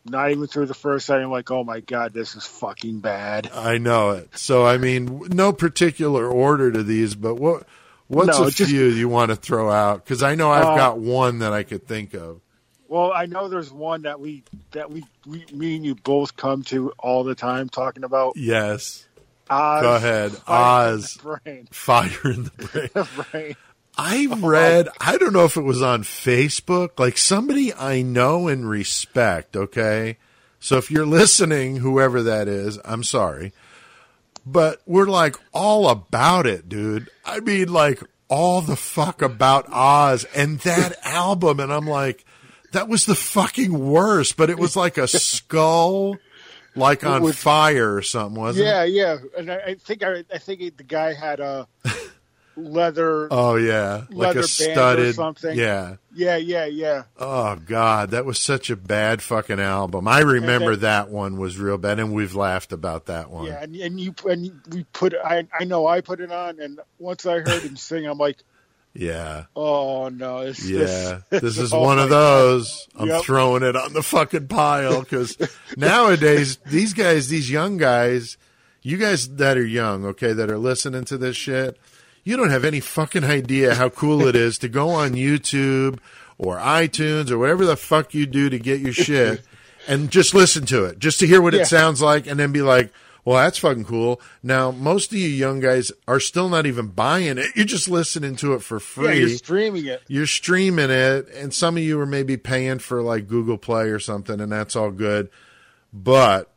not even through the first side. You're like, oh my god, this is fucking bad. I know it. So I mean, no particular order to these, but what what's No, a just- few you want to throw out? Because I know I've Uh, got one that I could think of. Well, I know there's one that we that we, we me and you both come to all the time talking about. Yes, Oz, Go ahead. Oz. Fire in the brain, fire in the brain. *laughs* I oh, read. I don't know if it was on Facebook. Like somebody I know and respect. Okay, so if you're listening, whoever that is, I'm sorry, but we're like all about it, dude. I mean, like all the fuck about Oz and that *laughs* album, and I'm like, that was the fucking worst. But it was like a skull, like on was- fire or something, wasn't it? Yeah, yeah, and I, I think I, I think the guy had a leather. Oh yeah, like a studded. something. Yeah. yeah, yeah, yeah. Oh God, that was such a bad fucking album. I remember then- that one was real bad, and we've laughed about that one. Yeah, and, and you and we put I I know I put it on, and once I heard him sing, I'm like, Yeah, oh no, this, yeah. *laughs* this, This is oh one of those. I'm Yep. throwing it on the fucking pile because *laughs* nowadays these guys, these young guys, you guys that are young, okay, that are listening to this shit, you don't have any fucking idea how cool it is to go on YouTube or iTunes or whatever the fuck you do to get your shit and just listen to it, just to hear what Yeah. it sounds like, and then be like. Well, that's fucking cool. Now, most of you young guys are still not even buying it. You're just listening to it for free Yeah, you're streaming it. you're streaming it and some of you are maybe paying for like google play or something and that's all good but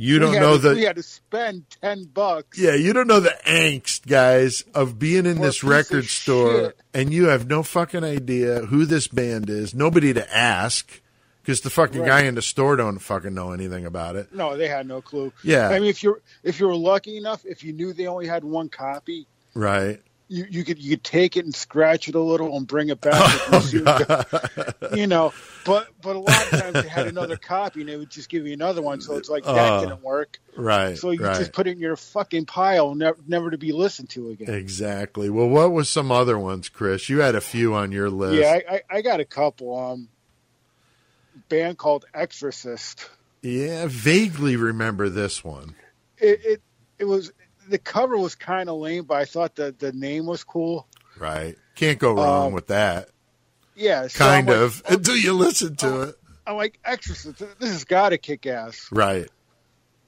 You don't know to, the we had to spend ten bucks. Yeah, you don't know the angst, guys, of being in this record store shit. and you have no fucking idea who this band is, nobody to ask because the fucking Right. guy in the store don't fucking know anything about it. No, they had no clue. Yeah. I mean, if you're if you were lucky enough, if you knew they only had one copy, Right. You, you could you could take it and scratch it a little and bring it back. *laughs* Oh, you know, but but a lot of times they had another copy and they would just give you another one. So it's like that Uh, didn't work. Right. So you right. just put it in your fucking pile, never never to be listened to again. Exactly. Well, what was some other ones, Chris? You had a few on your list. Yeah, I, I, I got a couple. Um, band called Exorcist. Yeah, vaguely remember this one. It it, it was the cover was kind of lame, but I thought the the name was cool. Right. Can't go wrong Um, with that. Yeah, so I'm Kind like- of. *laughs* Until you listen to it. I'm like Exorcist. This has got to kick ass. Right.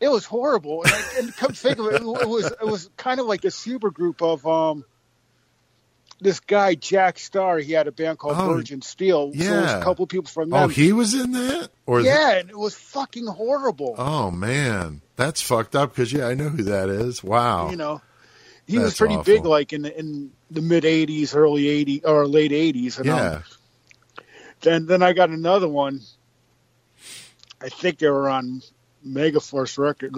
It was horrible, and, I, and come think of it, it was it was kind of like a super group of um. This guy Jack Starr, he had a band called Oh, Virgin Steele. so it was yeah. a couple people from Oh, he was in that? Or yeah, and it was fucking horrible. Oh man, that's fucked up. Because yeah, I know who that is. Wow. You know, he was pretty awful. big, like in the, in the mid '80s, early '80s, or late '80s. And, um, yeah. then then I got another one. I think they were on Megaforce record.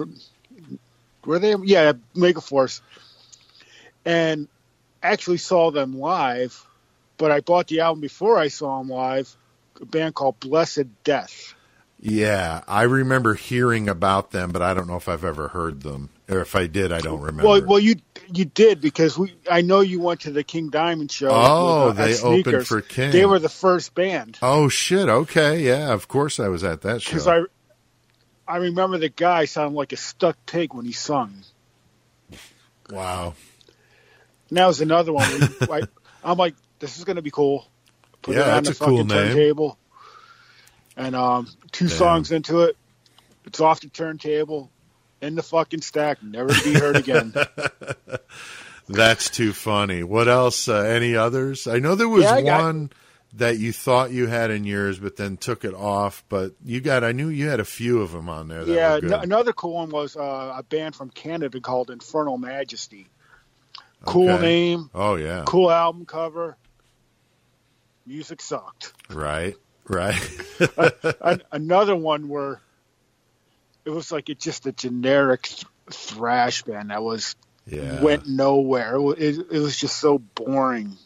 Were they? Yeah, Megaforce. And actually saw them live, but I bought the album before I saw them live. A band called Blessed Death. Yeah, I remember hearing about them, but I don't know if I've ever heard them, or if I did, I don't remember. Well, well, you you did because we. I know you went to the King Diamond show. Oh, with, uh, they opened for King. They were the first band oh shit. Okay, yeah, of course I was at that show. because I I remember the guy sounded like a stuck pig when he sung. wow. That was another one. *laughs* I'm like, this is going to be cool. Put Yeah, it on that's the a cool fucking name. turntable. And um, two Damn. songs into it, it's off the turntable, in the fucking stack, never to be heard again. *laughs* That's too funny. What else? Uh, any others? I know there was Yeah, I got- one that you thought you had in yours, but then took it off. But you got, I knew you had a few of them on there. That yeah, no, another cool one was uh, a band from Canada called Infernal Majesty. Cool Okay. name, Oh yeah, cool album cover. Music sucked. right, right. *laughs* An- another one where it was like it just a generic th- thrash band that was yeah, went nowhere. It, it, it was just so boring.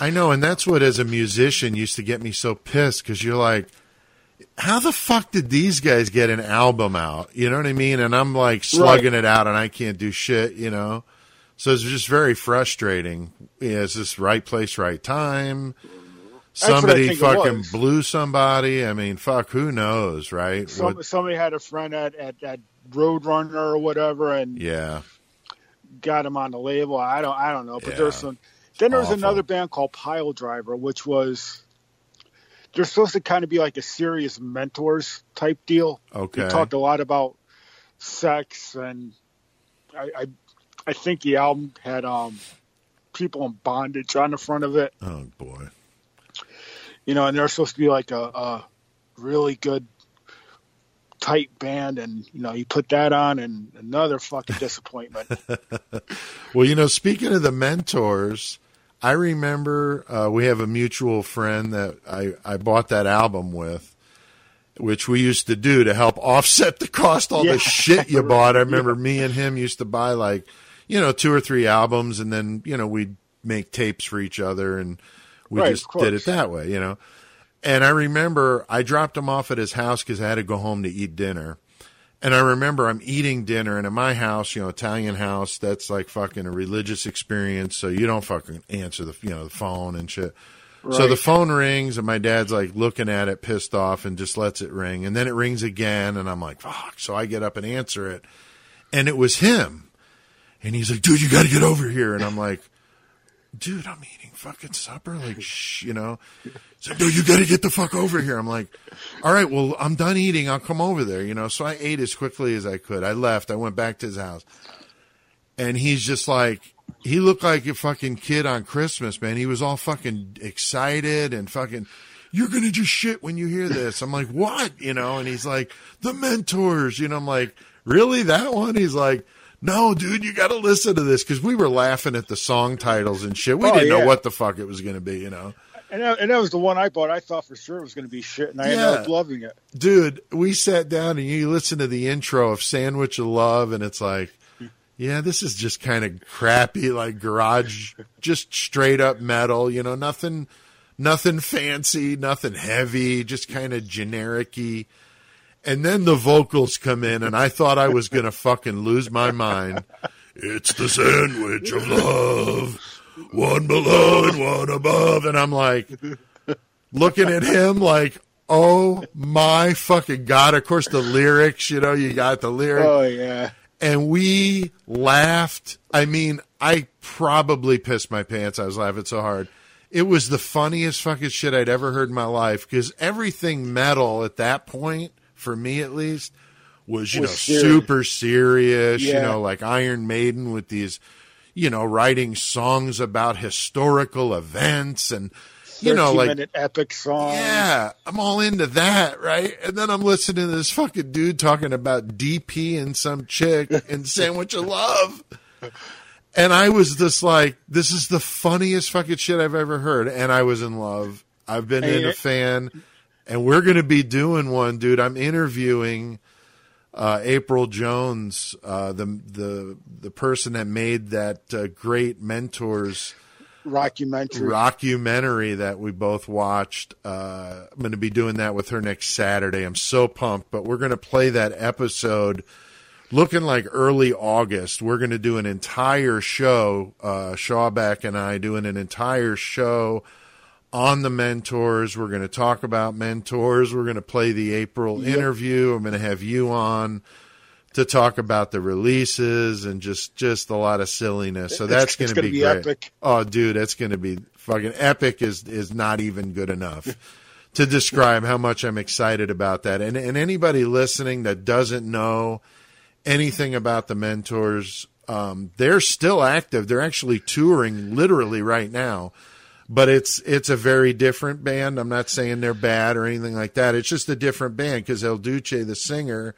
I know, and that's what, as a musician, used to get me so pissed because you're like, how the fuck did these guys get an album out? You know what I mean? And I'm like slugging it out, and I can't do shit. You know, so it's just very frustrating. Yeah, is this right place, right time? Somebody fucking blew somebody. I mean, fuck, who knows, right? Some, What- somebody had a friend at, at, at Roadrunner or whatever and yeah, got him on the label. I don't I don't know, but Yeah. there's some. Then there was Awful. another band called Piledriver, which was they're supposed to kind of be like a serious mentors type deal. okay, We talked a lot about sex, and I, I, I think the album had um, people in bondage on the front of it. oh boy, You know, and they're supposed to be like a, a really good, tight band, and you know, you put that on, and another fucking disappointment. *laughs* Well, you know, speaking of the mentors, I remember uh, we have a mutual friend that I, I bought that album with, which we used to do to help *laughs* offset the cost all Yeah. the shit you *laughs* bought. I remember me and him used to buy like, you know, two or three albums, and then you know we'd make tapes for each other, and we Right, just did it that way, you know. And I remember I dropped him off at his house because I had to go home to eat dinner. And I remember I'm eating dinner, and in my house, you know, Italian house, that's like fucking a religious experience. So you don't fucking answer the, you know, the phone and shit. So the phone rings, and my dad's like looking at it, pissed off, and just lets it ring. And then it rings again, and I'm like, fuck. So I get up and answer it, and it was him. And he's like, dude, you got to get over here. And I'm like, dude, I'm eating fucking supper. Like, shh, you know. He's like, no, you got to get the fuck over here. I'm like, all right, well, I'm done eating. I'll come over there, you know. So I ate as quickly as I could. I left. I went back to his house. And he's just like, he looked like a fucking kid on Christmas, man. He was all fucking excited and fucking, you're going to just shit when you hear this. I'm like, what? You know, and he's like, the mentors, you know, I'm like, really that one? He's like, no, dude, you got to listen to this because we were laughing at the song titles and shit. We Oh, didn't know what the fuck it was going to be, you know. And that, and that was the one I bought. I thought for sure it was going to be shit, and I ended up loving it. Dude, we sat down and you listen to the intro of Sandwich of Love, and it's like, yeah, this is just kind of crappy, like garage, just straight up metal, you know, nothing, nothing fancy, nothing heavy, just kind of generic y. And then the vocals come in, and I thought I was going to fucking lose my mind. It's the sandwich of love, one below and one above. And I'm like, looking at him like, oh my fucking God. Of course, the lyrics, you know, you got the lyrics Oh yeah, and we laughed. I mean, I probably pissed my pants. I was laughing so hard. It was the funniest fucking shit I'd ever heard in my life because everything metal at that point, for me at least, was, you Was know, serious. super serious, you know, like Iron Maiden with these, you know, writing songs about historical events and, you know, like, epic song. yeah, I'm all into that, right? And then I'm listening to this fucking dude talking about DP and some chick and *laughs* Sandwich of Love. And I was just like, this is the funniest fucking shit I've ever heard. And I was in love. I've been in a fan. And we're going to be doing one, dude. I'm interviewing uh, April Jones, uh, the the the person that made that uh, great mentors Rockumentary. rockumentary that we both watched. Uh, I'm going to be doing that with her next Saturday. I'm so pumped, but we're going to play that episode looking like early August. We're going to do an entire show, uh, Shawback and I doing an entire show on the mentors. We're going to talk about mentors. We're going to play the April interview. I'm going to have you on to talk about the releases and just just a lot of silliness. So that's going to be, be great. epic. Oh, dude, that's going to be fucking epic. Is is not even good enough *laughs* to describe how much I'm excited about that. And and anybody listening that doesn't know anything about the mentors, um, they're still active. They're actually touring literally right now. But it's it's a very different band. I'm not saying they're bad or anything like that. It's just a different band because El Duce, the singer,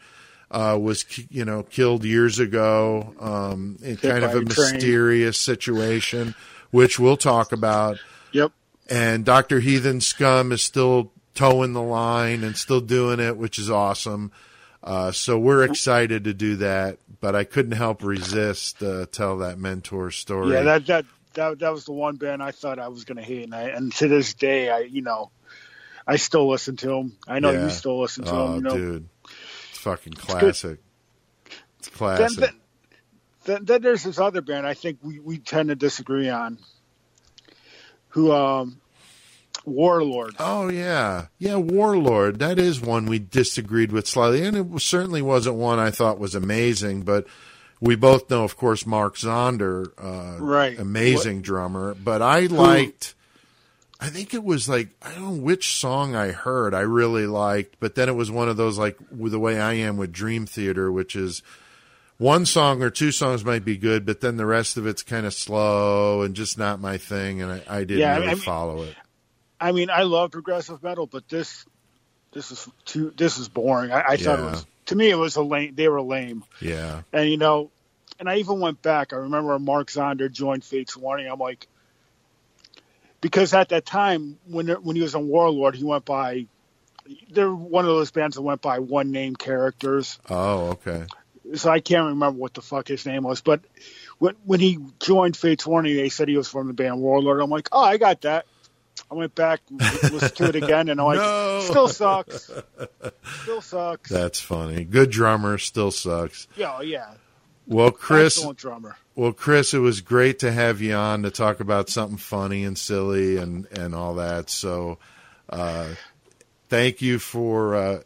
uh, was you know killed years ago um, in Hit kind of a train. mysterious situation, which we'll talk about Yep. and Dr. Heathen Scum is still towing the line and still doing it, which is awesome. Uh, so we're excited to do that, but I couldn't help resist uh, tell that mentor story. Yeah, that that that that was the one band I thought I was going to hate, and I, and to this day, I you know, I still listen to them. I know Yeah. you still listen to oh, them. You know, dude, it's fucking classic. It's then, classic. then, then then there's this other band I think we, we tend to disagree on. Who um, Warlord. Oh yeah, yeah, Warlord. That is one we disagreed with slightly, and it certainly wasn't one I thought was amazing. But we both know, of course, Mark Zonder, uh, Right. amazing drummer. But I liked. I think it was like I don't know which song I heard I really liked, but then it was one of those like the way I am with Dream Theater, which is one song or two songs might be good, but then the rest of it's kind of slow and just not my thing, and I, I didn't Yeah, I really mean- follow it. I mean, I love progressive metal, but this this is too this is boring. I, I thought it was to me it was a lame. They were lame. Yeah. And you know, and I even went back. I remember Mark Zonder joined Fates Warning. I'm like, because at that time when when he was on Warlord, he went by. They're one of those bands that went by one name characters. Oh, okay. So I can't remember what the fuck his name was. But when when he joined Fates Warning, they said he was from the band Warlord. I'm like, oh, I got that. I went back, listened to it again, and I'm like, *laughs* No. still sucks. Still sucks. That's funny. Good drummer still sucks. yeah, oh, yeah. Well, Chris, Excellent drummer. well, Chris, it was great to have you on to talk about something funny and silly and and all that. So, uh, thank you for uh,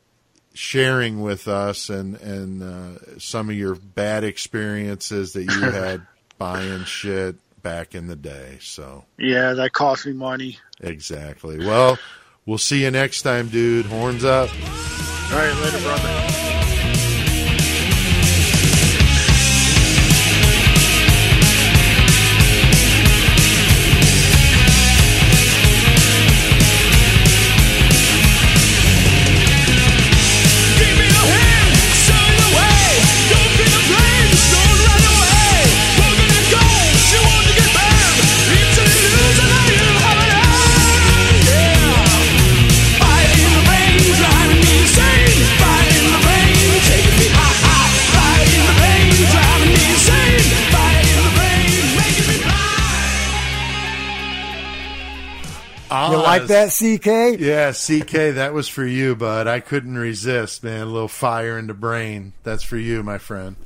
sharing with us and and uh, some of your bad experiences that you *laughs* had buying shit back in the day. So, Yeah, that cost me money. exactly. Well, we'll see you next time, dude. Horns up. All right, later, brother. Like that, CK? Yeah, CK, that was for you, bud. I couldn't resist, man. A little fire in the brain. That's for you, my friend.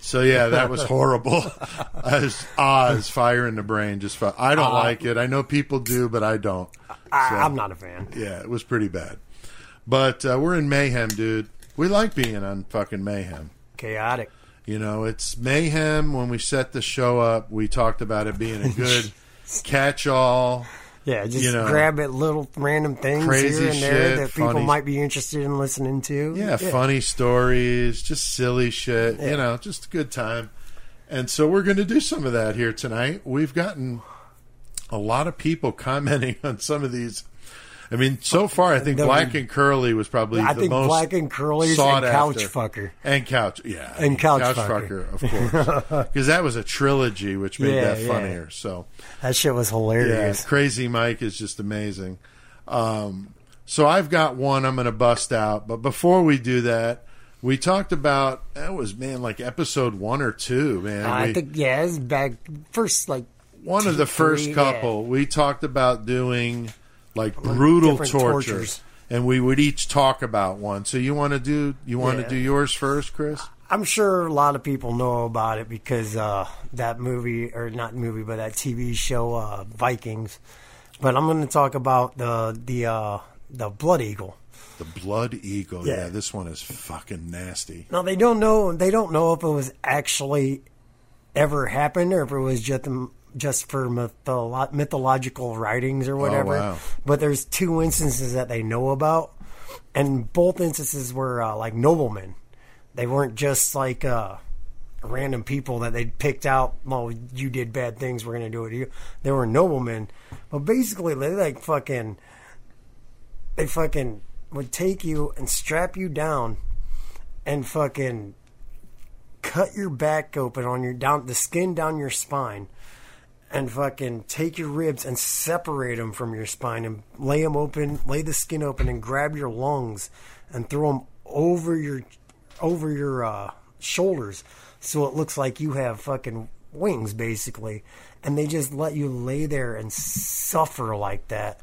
So yeah, that was *laughs* horrible. *laughs* As Oz, fire in the brain. Just I don't Uh, like it. I know people do, but I don't. I, So- I'm not a fan. Yeah, it was pretty bad. But uh, we're in mayhem, dude. We like being on fucking mayhem. Chaotic. You know, it's mayhem. When we set the show up, we talked about it being a *laughs* good catch-all. Yeah, just You know, grab at little random things crazy here and there shit, that people funny- might be interested in listening to. Yeah, funny stories, just silly shit. You know, just a good time. And so we're going to do some of that here tonight. We've gotten a lot of people *laughs* commenting on some of these. I mean, so far, I think The- Black and Curly was probably I the think most Black and Curly's sought and Couch. Fucker. and couch, yeah, And Couch fucker, of course, *laughs* because that was a trilogy, which made Yeah, that yeah. funnier. So That shit was hilarious. yeah. Crazy Mike is just amazing. Um, so I've got one I'm going to bust out, but before we do that, we talked about that was man like episode one or two, man. I We- think yeah, it's back first like one of the first three, couple we talked about doing like brutal different torture, tortures. and we would each talk about one. So you want to do you want Yeah. to do yours first, Chris? I'm sure a lot of people know about it because uh, that movie, or not movie, but that TV show, uh, Vikings. But I'm going to talk about the the uh, the Blood Eagle. The Blood Eagle. Yeah. Yeah. this one is fucking nasty. Now they don't know they don't know if it was actually ever happened or if it was just just for mytholo- mythological writings or whatever. wow. But there's two instances that they know about, and both instances were uh, like noblemen. They weren't just like uh, random people that they picked out. Well, you did bad things. We're gonna do it to you. They were noblemen, but basically they like fucking. They fucking would take you and strap you down, and fucking cut your back open on your down the skin down your spine and fucking take your ribs and separate them from your spine and lay them open, lay the skin open and grab your lungs and throw them over your over your uh, shoulders so it looks like you have fucking wings basically. And they just let you lay there and suffer like that.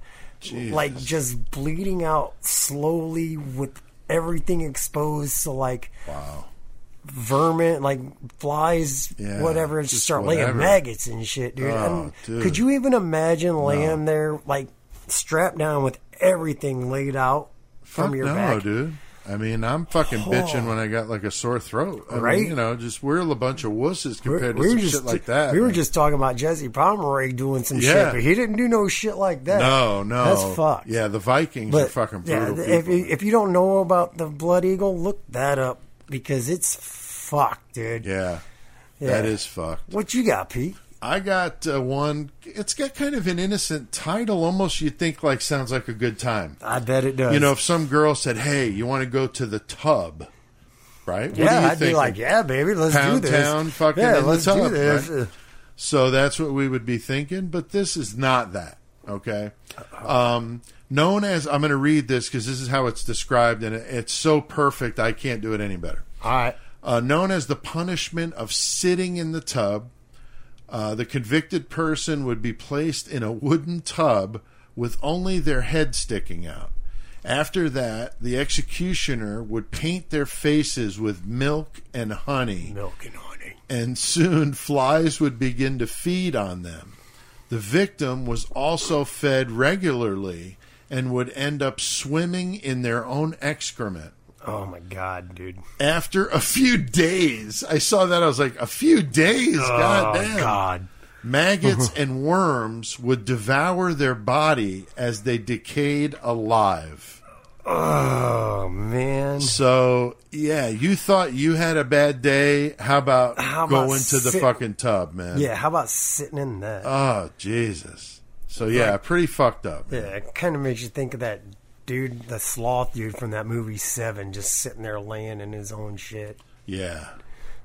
Like just bleeding out slowly with everything exposed. So like Wow. Vermin, like flies, Yeah, whatever, and just start whatever. laying maggots and shit, dude. Oh, dude. Could you even imagine laying there, like strapped down with everything laid out from Fuck your no, back? dude. I mean, I'm fucking bitching when I got like a sore throat. I mean, Right? you know, just we're a bunch of wusses compared to we were shit like that. we were just talking about Jesse Pomeroy doing some Yeah. shit, but he didn't do no shit like that. no, no. that's fucked. Yeah, the Vikings but are fucking yeah, brutal. if people. you, if you don't know about the Blood Eagle, look that up because it's fucked, dude. yeah, Yeah. that is fucked. What you got, Pete? I got uh, one. It's got kind of an innocent title. Almost, you think like sounds like a good time. I bet it does. You know, if some girl said, "Hey, you want to go to the tub?" Right? What yeah, do you I'd be think? like, yeah, baby, let's Pound do this. town, fucking yeah, let's do tub, this. right? So that's what we would be thinking, but this is not that. Okay. Um, known as, I'm going to read this because this is how it's described, and it's so perfect, I can't do it any better. All right. Uh, known as the punishment of sitting in the tub, uh, the convicted person would be placed in a wooden tub with only their head sticking out. After that, the executioner would paint their faces with milk and honey Milk and honey. and soon flies would begin to feed on them. The victim was also fed regularly and would end up swimming in their own excrement. Oh my god, dude. After a few days, I saw that. I was like, a few days? God oh damn. god. Maggots *laughs* and worms would devour their body as they decayed alive. Oh man. So, yeah, you thought you had a bad day. How about How about going to the fucking tub, man? Yeah, how about sitting in that? Oh Jesus! So yeah, pretty fucked up. yeah, it kind of makes you think of that dude, the sloth dude from that movie Seven, just sitting there laying in his own shit. Yeah,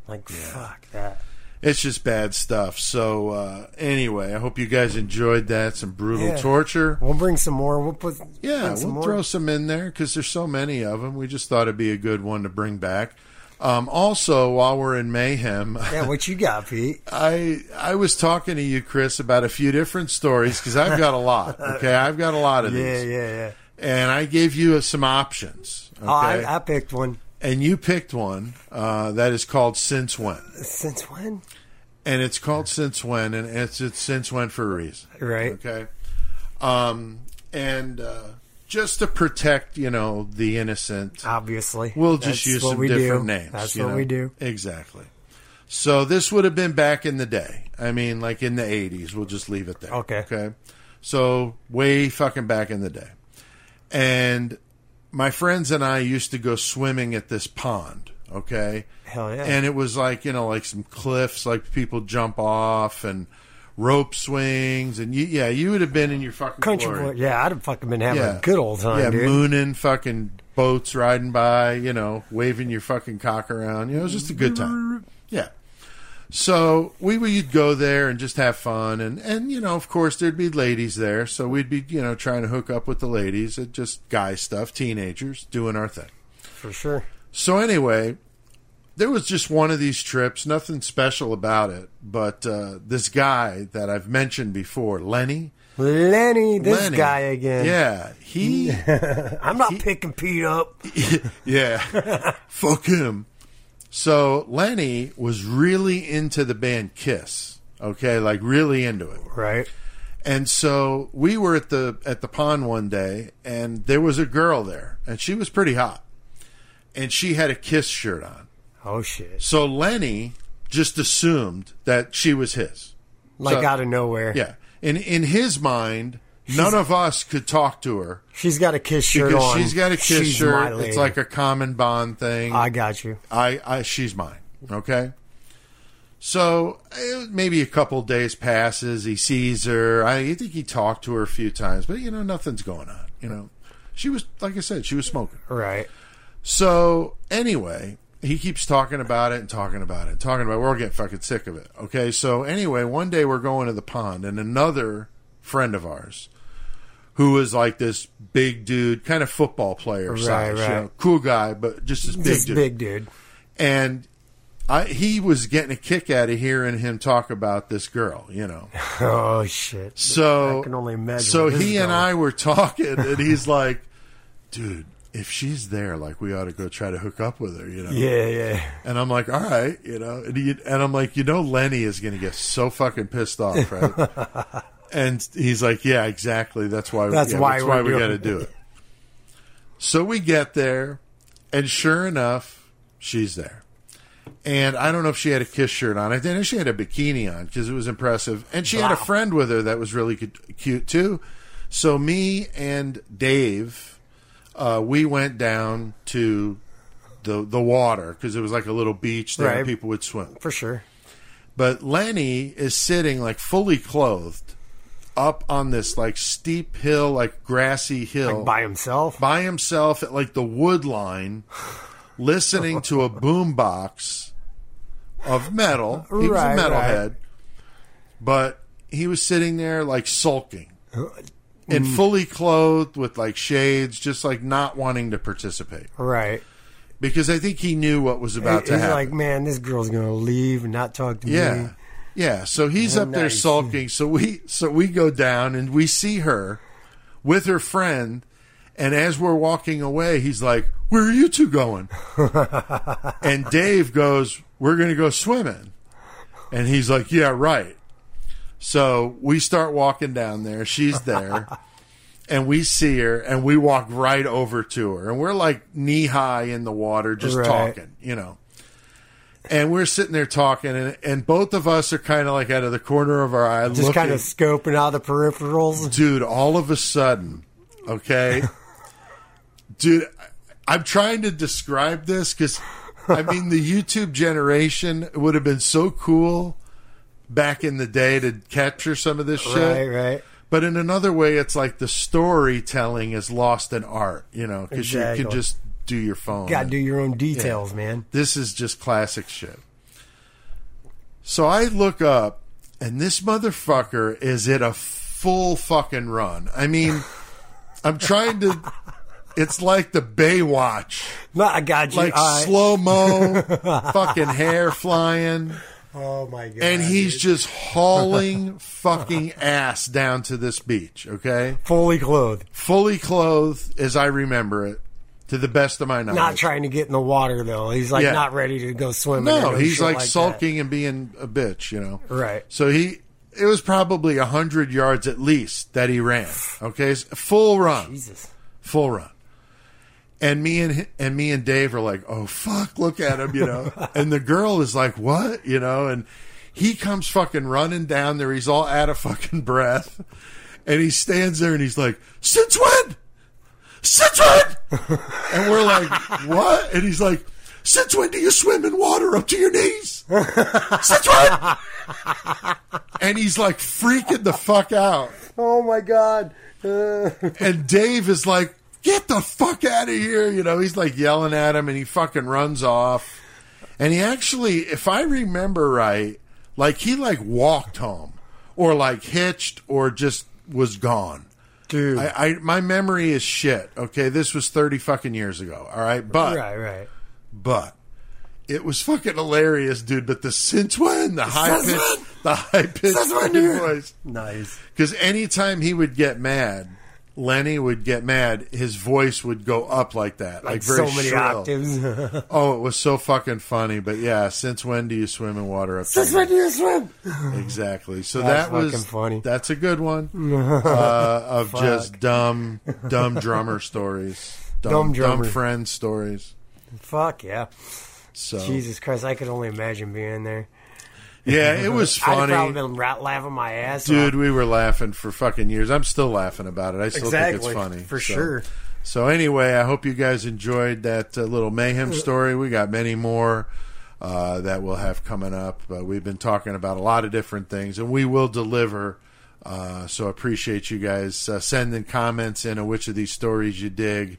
Like fuck that. it's just bad stuff. So uh, anyway, I hope you guys enjoyed that. Some brutal Yeah. torture. We'll bring some more. We'll put Yeah, we'll more. throw some in there because there's so many of them. We just thought it'd be a good one to bring back. Um, also, while we're in mayhem, Yeah, what you got, Pete? *laughs* I I was talking to you, Chris, about a few different stories because I've got a lot. *laughs* Okay, I've got a lot of Yeah, these, yeah, yeah. yeah. and I gave you some options. Okay, Oh, I, I picked one. and you picked one uh, that is called "Since When," Since when? and it's called "Since When," and it's it's since when for a reason. Right. Okay. Um, and uh, just to protect, you know, the innocent, Obviously. we'll just That's use some we different do. names. That's what know? we do. Exactly. So this would have been back in the day. I mean, like in the 80s. We'll just leave it there. Okay. Okay. So way fucking back in the day. And my friends and I used to go swimming at this pond. Okay. Hell yeah. And it was like, you know, like some cliffs, like people jump off and rope swings. And you, yeah, you would have been in your fucking Country glory. boy. Yeah, I'd have fucking been having Yeah. a good old time, Yeah, dude. mooning, fucking boats riding by, you know, waving your fucking cock around. You know, it was just a good time. Yeah. So we would go there and just have fun, and and you know, of course, there'd be ladies there, so we'd be you know trying to hook up with the ladies, and just guy stuff, teenagers doing our thing. For sure. So anyway, there was just one of these trips, nothing special about it, but uh, this guy that I've mentioned before, Lenny. Lenny, this Lenny, guy again. Yeah, he. *laughs* I'm not picking Pete up. *laughs* yeah. Fuck him. So Lenny was really into the band Kiss. Okay, like really into it. Right. And so we were at the at the pond one day and there was a girl there and she was pretty hot. And she had a Kiss shirt on. Oh, shit. So Lenny just assumed that she was his. Like So- out of nowhere. Yeah. In in his mind, none of us could talk to her She's got a kiss shirt on. she's got a Kiss She's shirt. It's like a common bond thing. I got you. I, I she's mine. Okay. So eh, maybe a couple days passes. He sees her. I think he talked to her a few times, but you know nothing's going on. You know, she was like I said, she was smoking. Right. So anyway, he keeps talking about it and talking about it, and talking about. It. We're all getting fucking sick of it. Okay. So anyway, one day we're going to the pond, and another friend of ours, who was like this big dude, kind of football player Right, size, you know, cool guy, but just this big This dude big dude. and I, he was getting a kick out of hearing him talk about this girl, you know. *laughs* Oh, shit. So I can only imagine So he and. I were talking, and he's like, "Dude, if she's there, like, we ought to go try to hook up with her, you know." Yeah, yeah. And I'm like, "All right, you know." And, he, and I'm like, "You know, Lenny is going to get so fucking pissed off, right?" *laughs* and he's like, "Yeah, exactly. That's why. That's yeah, why that's why we got to do it." So we get there, and sure enough, she's there. And I don't know if she had a kiss shirt on. I think she had a bikini on because it was impressive. And she had a friend with her that was really cute too. So me and Dave, uh, we went down to the the water because it was like a little beach there. Right. People would swim. For sure. But Lenny is sitting like fully clothed up on this like steep hill, like grassy hill Like by himself. by himself at like the wood line, listening to a boombox of metal. He was Right, a metalhead, right. but he was sitting there like sulking Uh, and mm. fully clothed with like shades, just like not wanting to participate Right. because I think he knew what was about to happen. like, man, this girl's gonna leave and not talk to me. Yeah. Yeah. So he's Oh, up there nice. sulking. So we so we go down and we see her with her friend and as we're walking away, he's like, Where are you two going? *laughs* and Dave goes, We're gonna go swimming. And he's like, Yeah, right. So we start walking down there, she's there. *laughs* And we see her, and we walk right over to her, and we're like knee high in the water, just Right. talking, you know and we're sitting there talking, and, and both of us are kind of like out of the corner of our eye, Just looking. kind of scoping out the peripherals. Dude, all of a sudden, okay, *laughs* dude, I'm trying to describe this because, I mean, the YouTube generation would have been so cool back in the day to capture some of this shit. Right, right. But in another way, it's like the storytelling is lost in art, you know, because you can just do your phone. Got to do your own details, man. This is just classic shit. So I look up, and this motherfucker is at a full fucking run. I mean, *laughs* I'm trying to. it's like the Baywatch, No, I got you. like right. slow mo, *laughs* fucking hair flying, Oh my god! and he's dude. just hauling *laughs* fucking ass down to this beach. Okay, fully clothed, fully clothed as I remember it, to the best of my knowledge. not trying to get in the water though. He's like Yeah. not ready to go swimming. No, he's like, that. sulking and being a bitch, you know. Right. So he, it was probably a hundred yards at least that he ran. Okay, full run, Jesus. full run. And me and and me and Dave are like, oh fuck, look at him, you know. *laughs* and the girl is like, what, you know, and he comes fucking running down there. He's all out of fucking breath, and he stands there and he's like, since when? Since when? *laughs* and we're like, what? And he's like, since when do you swim in water up to your knees? *laughs* Since when? and he's like freaking the fuck out. Oh my god. And Dave is like, get the fuck out of here. You know, he's like yelling at him and he fucking runs off. And he actually, if I remember right, like he like walked home or like hitched or just was gone. dude. I, I my memory is shit. Okay, this was thirty fucking years ago. All right, but right, right. but it was fucking hilarious, dude. But the since when the high pitch, the high pitched Since when, dude? voice. Nice. Because anytime he would get mad, Lenny would get mad. His voice would go up like that, like, Like very so many shrill. octaves. *laughs* Oh, it was so fucking funny. But yeah, since when do you swim in water up? Since when do you swim? Exactly. So That's that was fucking funny. That's a good one *laughs* uh, of just dumb, dumb *laughs* drummer stories, Dumb dumb, dumb, drummer. friend stories. Fuck yeah. So Jesus Christ, I could only imagine being there. Yeah, it was funny. *laughs* I'd probably been rat laughing my ass dude. off. We were laughing for fucking years. I'm still laughing about it. I still think it's funny for So- sure. So anyway, I hope you guys enjoyed that uh, little mayhem story. We got many more uh, that we'll have coming up. Uh, we've been talking about a lot of different things, and we will deliver. Uh, so appreciate you guys uh, sending comments in on which of these stories you dig.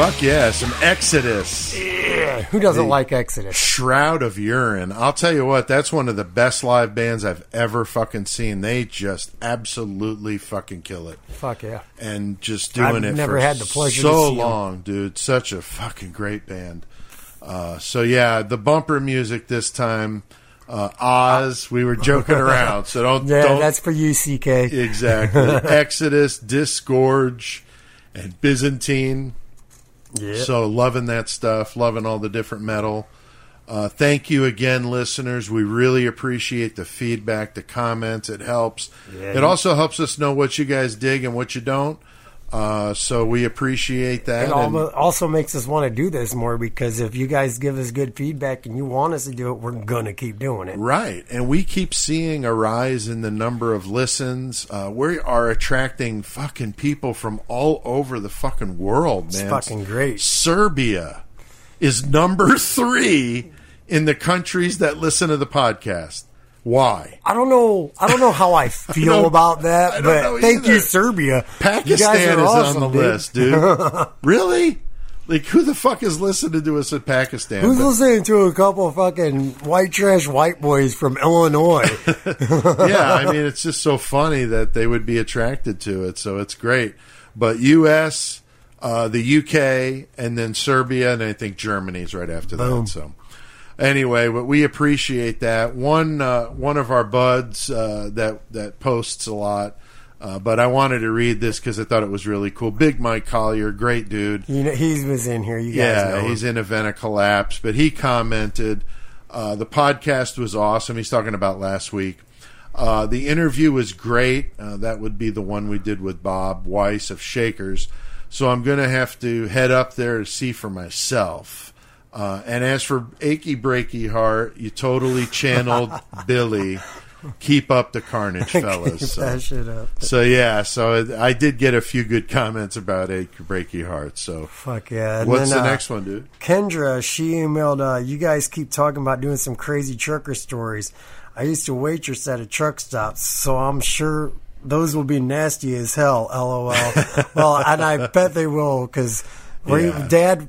Fuck yeah, some Exodus. Who doesn't like Exodus? Shroud of Urine. I'll tell you what, that's one of the best live bands I've ever fucking seen. They just absolutely fucking kill it. Fuck yeah. And just doing I've it never for had the pleasure to so long, dude. Such a fucking great band. Uh, so yeah, the bumper music this time, uh, Oz. We were joking around, so don't *laughs* Yeah, don't that's for you, CK. exactly *laughs* Exodus, Disgorge, and Byzantine. Yeah. So loving that stuff, loving all the different metal. Uh, thank you again, listeners. We really appreciate the feedback, the comments. It helps. Yeah, it also helps us know what you guys dig and what you don't. Uh, so we appreciate that. It And- also makes us want to do this more because if you guys give us good feedback and you want us to do it, we're gonna keep doing it. Right. And we keep seeing a rise in the number of listens. Uh, we are attracting fucking people from all over the fucking world, It's man. fucking great. Serbia is number three in the countries that listen to the podcast. Why? I don't know. I don't know how I *laughs* feel don't- about that, but thank either. you, Serbia. You Pakistan are is awesome, on the dude. list, dude. *laughs* really? Like, who the fuck is listening to us in Pakistan? Who's But- listening to a couple of fucking white trash white boys from Illinois? *laughs* yeah, I mean, it's just so funny that they would be attracted to it. So it's great. But U.S., uh, the U.K., and then Serbia, and I think Germany's right after Boom. that. So anyway, but we appreciate that. One uh, one of our buds uh, that that posts a lot. Uh, but I wanted to read this because I thought it was really cool. Big Mike Collier, great dude. you know, he was in here. You guys Yeah, know. he's in Event of Collapse, but he commented uh, the podcast was awesome. He's talking about last week. Uh, the interview was great. Uh, that would be the one we did with Bob Weiss of Shakers. So I'm going to have to head up there to see for myself. Uh, and as for Achy Breaky Heart, you totally channeled *laughs* Billy keep up the carnage, *laughs* fellas. So. that shit up. So yeah, so I did get a few good comments about a breaky heart. So Fuck yeah. And what's then, the uh, next one, dude? Kendra, she emailed, uh, you guys keep talking about doing some crazy trucker stories. I used to waitress at a truck stop, so I'm sure those will be nasty as hell, lol. *laughs* well, and I bet they will, because Yeah. dad,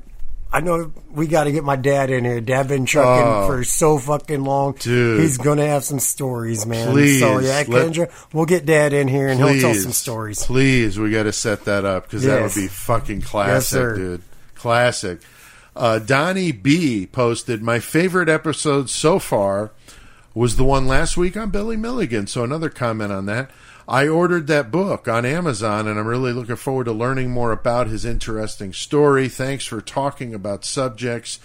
I know we got to get my dad in here. Dad been trucking Oh. for so fucking long. Dude. He's going to have some stories, man. Please, so, yeah, let- Kendra, we'll get dad in here and he'll tell some stories. Please, we got to set that up because that would be fucking classic, sir. dude. Classic. Uh, Donnie B posted my favorite episode so far was the one last week on Billy Milligan. So another comment on that. I ordered that book on Amazon, and I'm really looking forward to learning more about his interesting story. Thanks for talking about subjects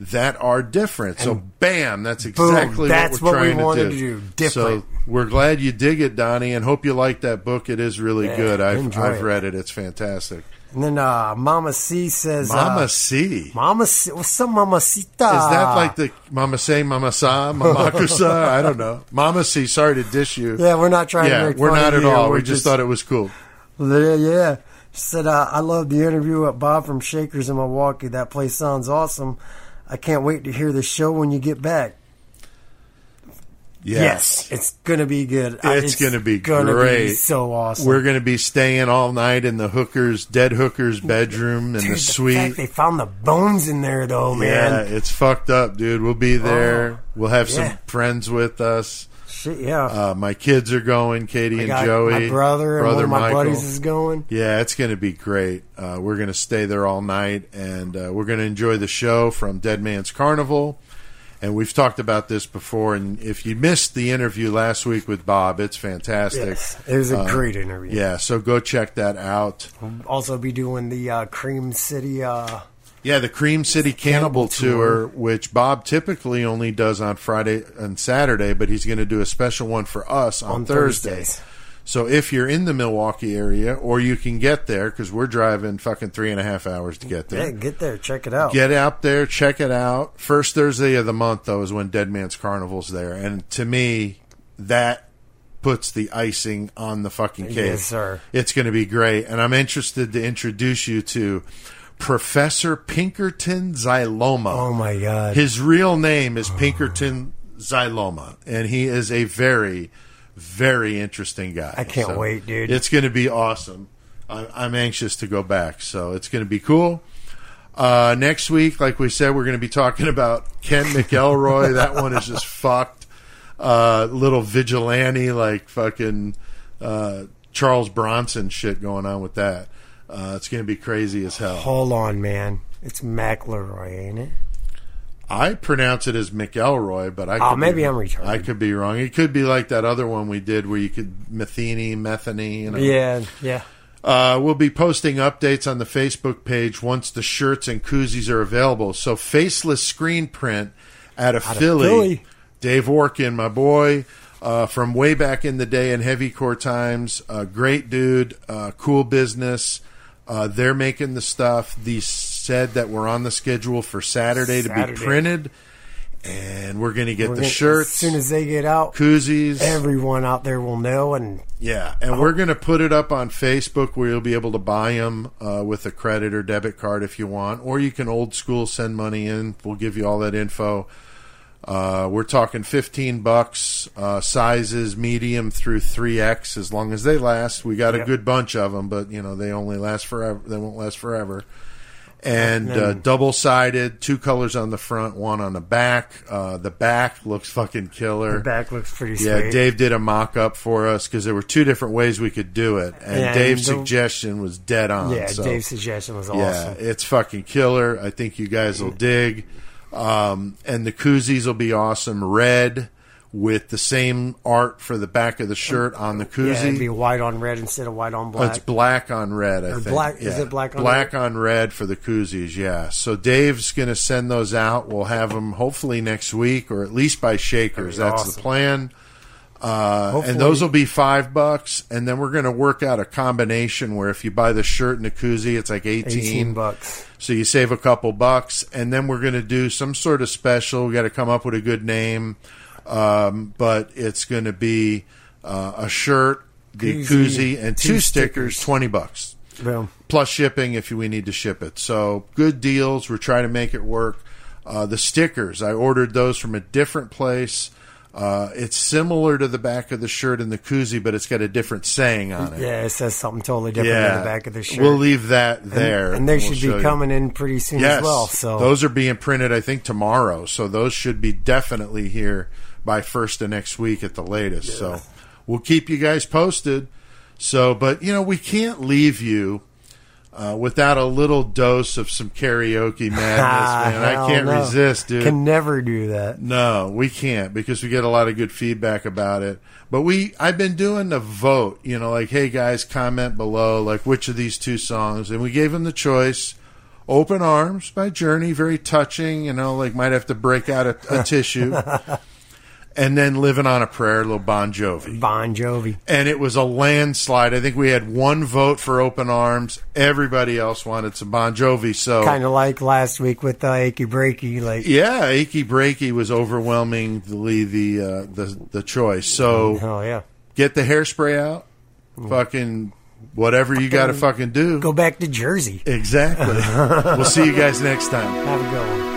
that are different. so, bam, that's exactly that's what we're what we trying wanted to to do. do, different. So we're glad you dig it, Donnie, and hope you like that book. It is really Yeah, good. I've, I've read it. It's fantastic. And then uh, Mama C says, Mama uh, C. Mama, C- what's up, Mama Cita? Is that like the Mama say, Mama sa, Mama *laughs* kusa? I don't know. Mama C. Sorry to dish you. Yeah, we're not trying Yeah, to make we're not at you. all. We're We just thought it was cool. Yeah, yeah. She said, uh, I love the interview with Bob from Shakers in Milwaukee. That place sounds awesome. I can't wait to hear the show when you get back. Yes. it's going to be good. It's gonna be gonna great. so awesome. We're going to be staying all night in the hooker's, dead hooker's bedroom in Dude, the suite. they found the bones in there, though, man. yeah, it's fucked up, dude. We'll be there. Oh, we'll have yeah. some friends with us. Shit, yeah. Uh, my kids are going, Katie and Joey. my brother and one of my Michael. buddies is going. Yeah, it's going to be great. Uh, we're going to stay there all night, and uh, we're going to enjoy the show from Dead Man's Carnival. And we've talked about this before. And if you missed the interview last week with Bob, it's fantastic. Yes, it was a Uh, great interview. Yeah, so go check that out. Also, be doing the uh, Cream City. Uh, Yeah, the Cream City Cannibal, Cannibal tour, Tour. which Bob typically only does on Friday and Saturday, but he's going to do a special one for us on, On Thursday. Thursdays. So if you're in the Milwaukee area, or you can get there because we're driving fucking three and a half hours to get there. yeah, get there, check it out. Get out there, check it out. First Thursday of the month, though, is when Dead Man's Carnival's there, and to me, that puts the icing on the fucking cake. Yes, sir. It's going to be great, and I'm interested to introduce you to Professor Pinkerton Xyloma. oh my god! His real name is Pinkerton Xyloma, and he is a very, very interesting guy. I can't wait, dude. It's going to be awesome. I, I'm anxious to go back, so it's going to be cool. Uh, next week, like we said, we're going to be talking about Ken McElroy. *laughs* that one is just fucked. Uh, little vigilante, like fucking uh, Charles Bronson shit going on with that. Uh, it's going to be crazy as hell. Hold on, man. It's McElroy, ain't it? I pronounce it as McElroy, but I Oh, could maybe be, I'm retarded. I could be wrong. It could be like that other one we did where you could metheny, methany. You know. Yeah, yeah. Uh, we'll be posting updates on the Facebook page once the shirts and koozies are available. So, faceless screen print out of, of Philly. Philly. Dave Orkin, my boy, uh, from way back in the day in heavy core times. Uh, great dude, uh, cool business. Uh, they're making the stuff. These said that we're on the schedule for Saturday, to be printed, and we're going to get We're the gonna- shirts, As soon as they get out, koozies, everyone out there will know. And yeah, and we're going to put it up on Facebook where you'll be able to buy them uh, with a credit or debit card if you want, or you can old school send money in. We'll give you all that info. Uh, we're talking fifteen bucks, uh, sizes medium through three X, as long as they last. We got a Yep. good bunch of them, but you know they only last forever. They won't last forever. And uh, double sided, two colors on the front, one on the back. Uh, the back looks fucking killer. the back looks pretty Yeah, sweet. Dave did a mock up for us because there were two different ways we could do it, and And Dave's the- suggestion was dead on. yeah, so, Dave's suggestion was awesome. yeah, it's fucking killer. I think you guys will dig. Um, and the koozies will be awesome, red with the same art for the back of the shirt on the Yeah, it'd koozie. be white on red instead of white on Oh, black. it's black on red, I Or think. black- is it black on black red? on red for the koozies? Yeah. So Dave's going to send those out. We'll have them hopefully next week, or at least by Shakers. That's the plan. Uh, and those will be five bucks, and then we're going to work out a combination where if you buy the shirt and the koozie, it's like 18, 18 bucks. so you save a couple bucks, and then we're going to do some sort of special. We got to come up with a good name. Um, but it's going to be uh, a shirt, the Koozie, koozie, and two two stickers, stickers. twenty bucks Boom. plus shipping if we need to ship it. So good deals. We're trying to make it work. Uh, the stickers, I ordered those from a different place. Uh, it's similar to the back of the shirt and the koozie, but it's got a different saying on it. Yeah, it says something totally different Yeah. on the back of the shirt. We'll leave that there. and they We'll should show be you. coming in pretty soon Yes, as well. So those are being printed, I think, tomorrow. So those should be definitely here by first of next week at the latest. So we'll keep you guys posted. So, but you know, we can't leave you uh, without a little dose of some karaoke *laughs* madness, man. I can't no. resist, dude. Can never do that. No, we can't because we get a lot of good feedback about it. But we, I've been doing the vote, you know, like, hey guys, comment below, like, which of these two songs, and we gave them the choice. Open Arms by Journey, very touching, you know, like might have to break out a, a tissue. *laughs* And then Living on a Prayer, little Bon Jovi. Bon Jovi. And it was a landslide. I think we had one vote for Open Arms. Everybody else wanted some Bon Jovi. So Kind of like last week with the Achy Breaky. Like, yeah, Achy Breaky was overwhelmingly the uh, the the choice. So oh yeah. get the hairspray out, fucking whatever you got to fucking do. Go back to Jersey. Exactly. *laughs* we'll see you guys next time. Have a good one.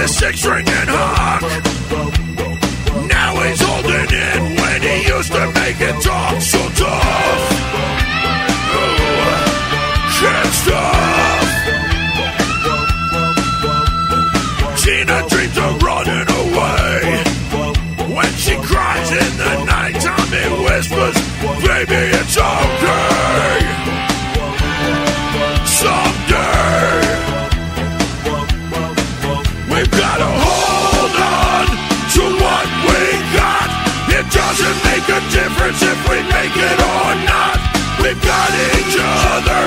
His six ring and hawk. Now he's holding in when he used to make it talk so tough. Shit stuff. Gina dreams of running away. When she cries in the night, Tommy whispers, Baby, it's okay. Make it or not. We've got each other,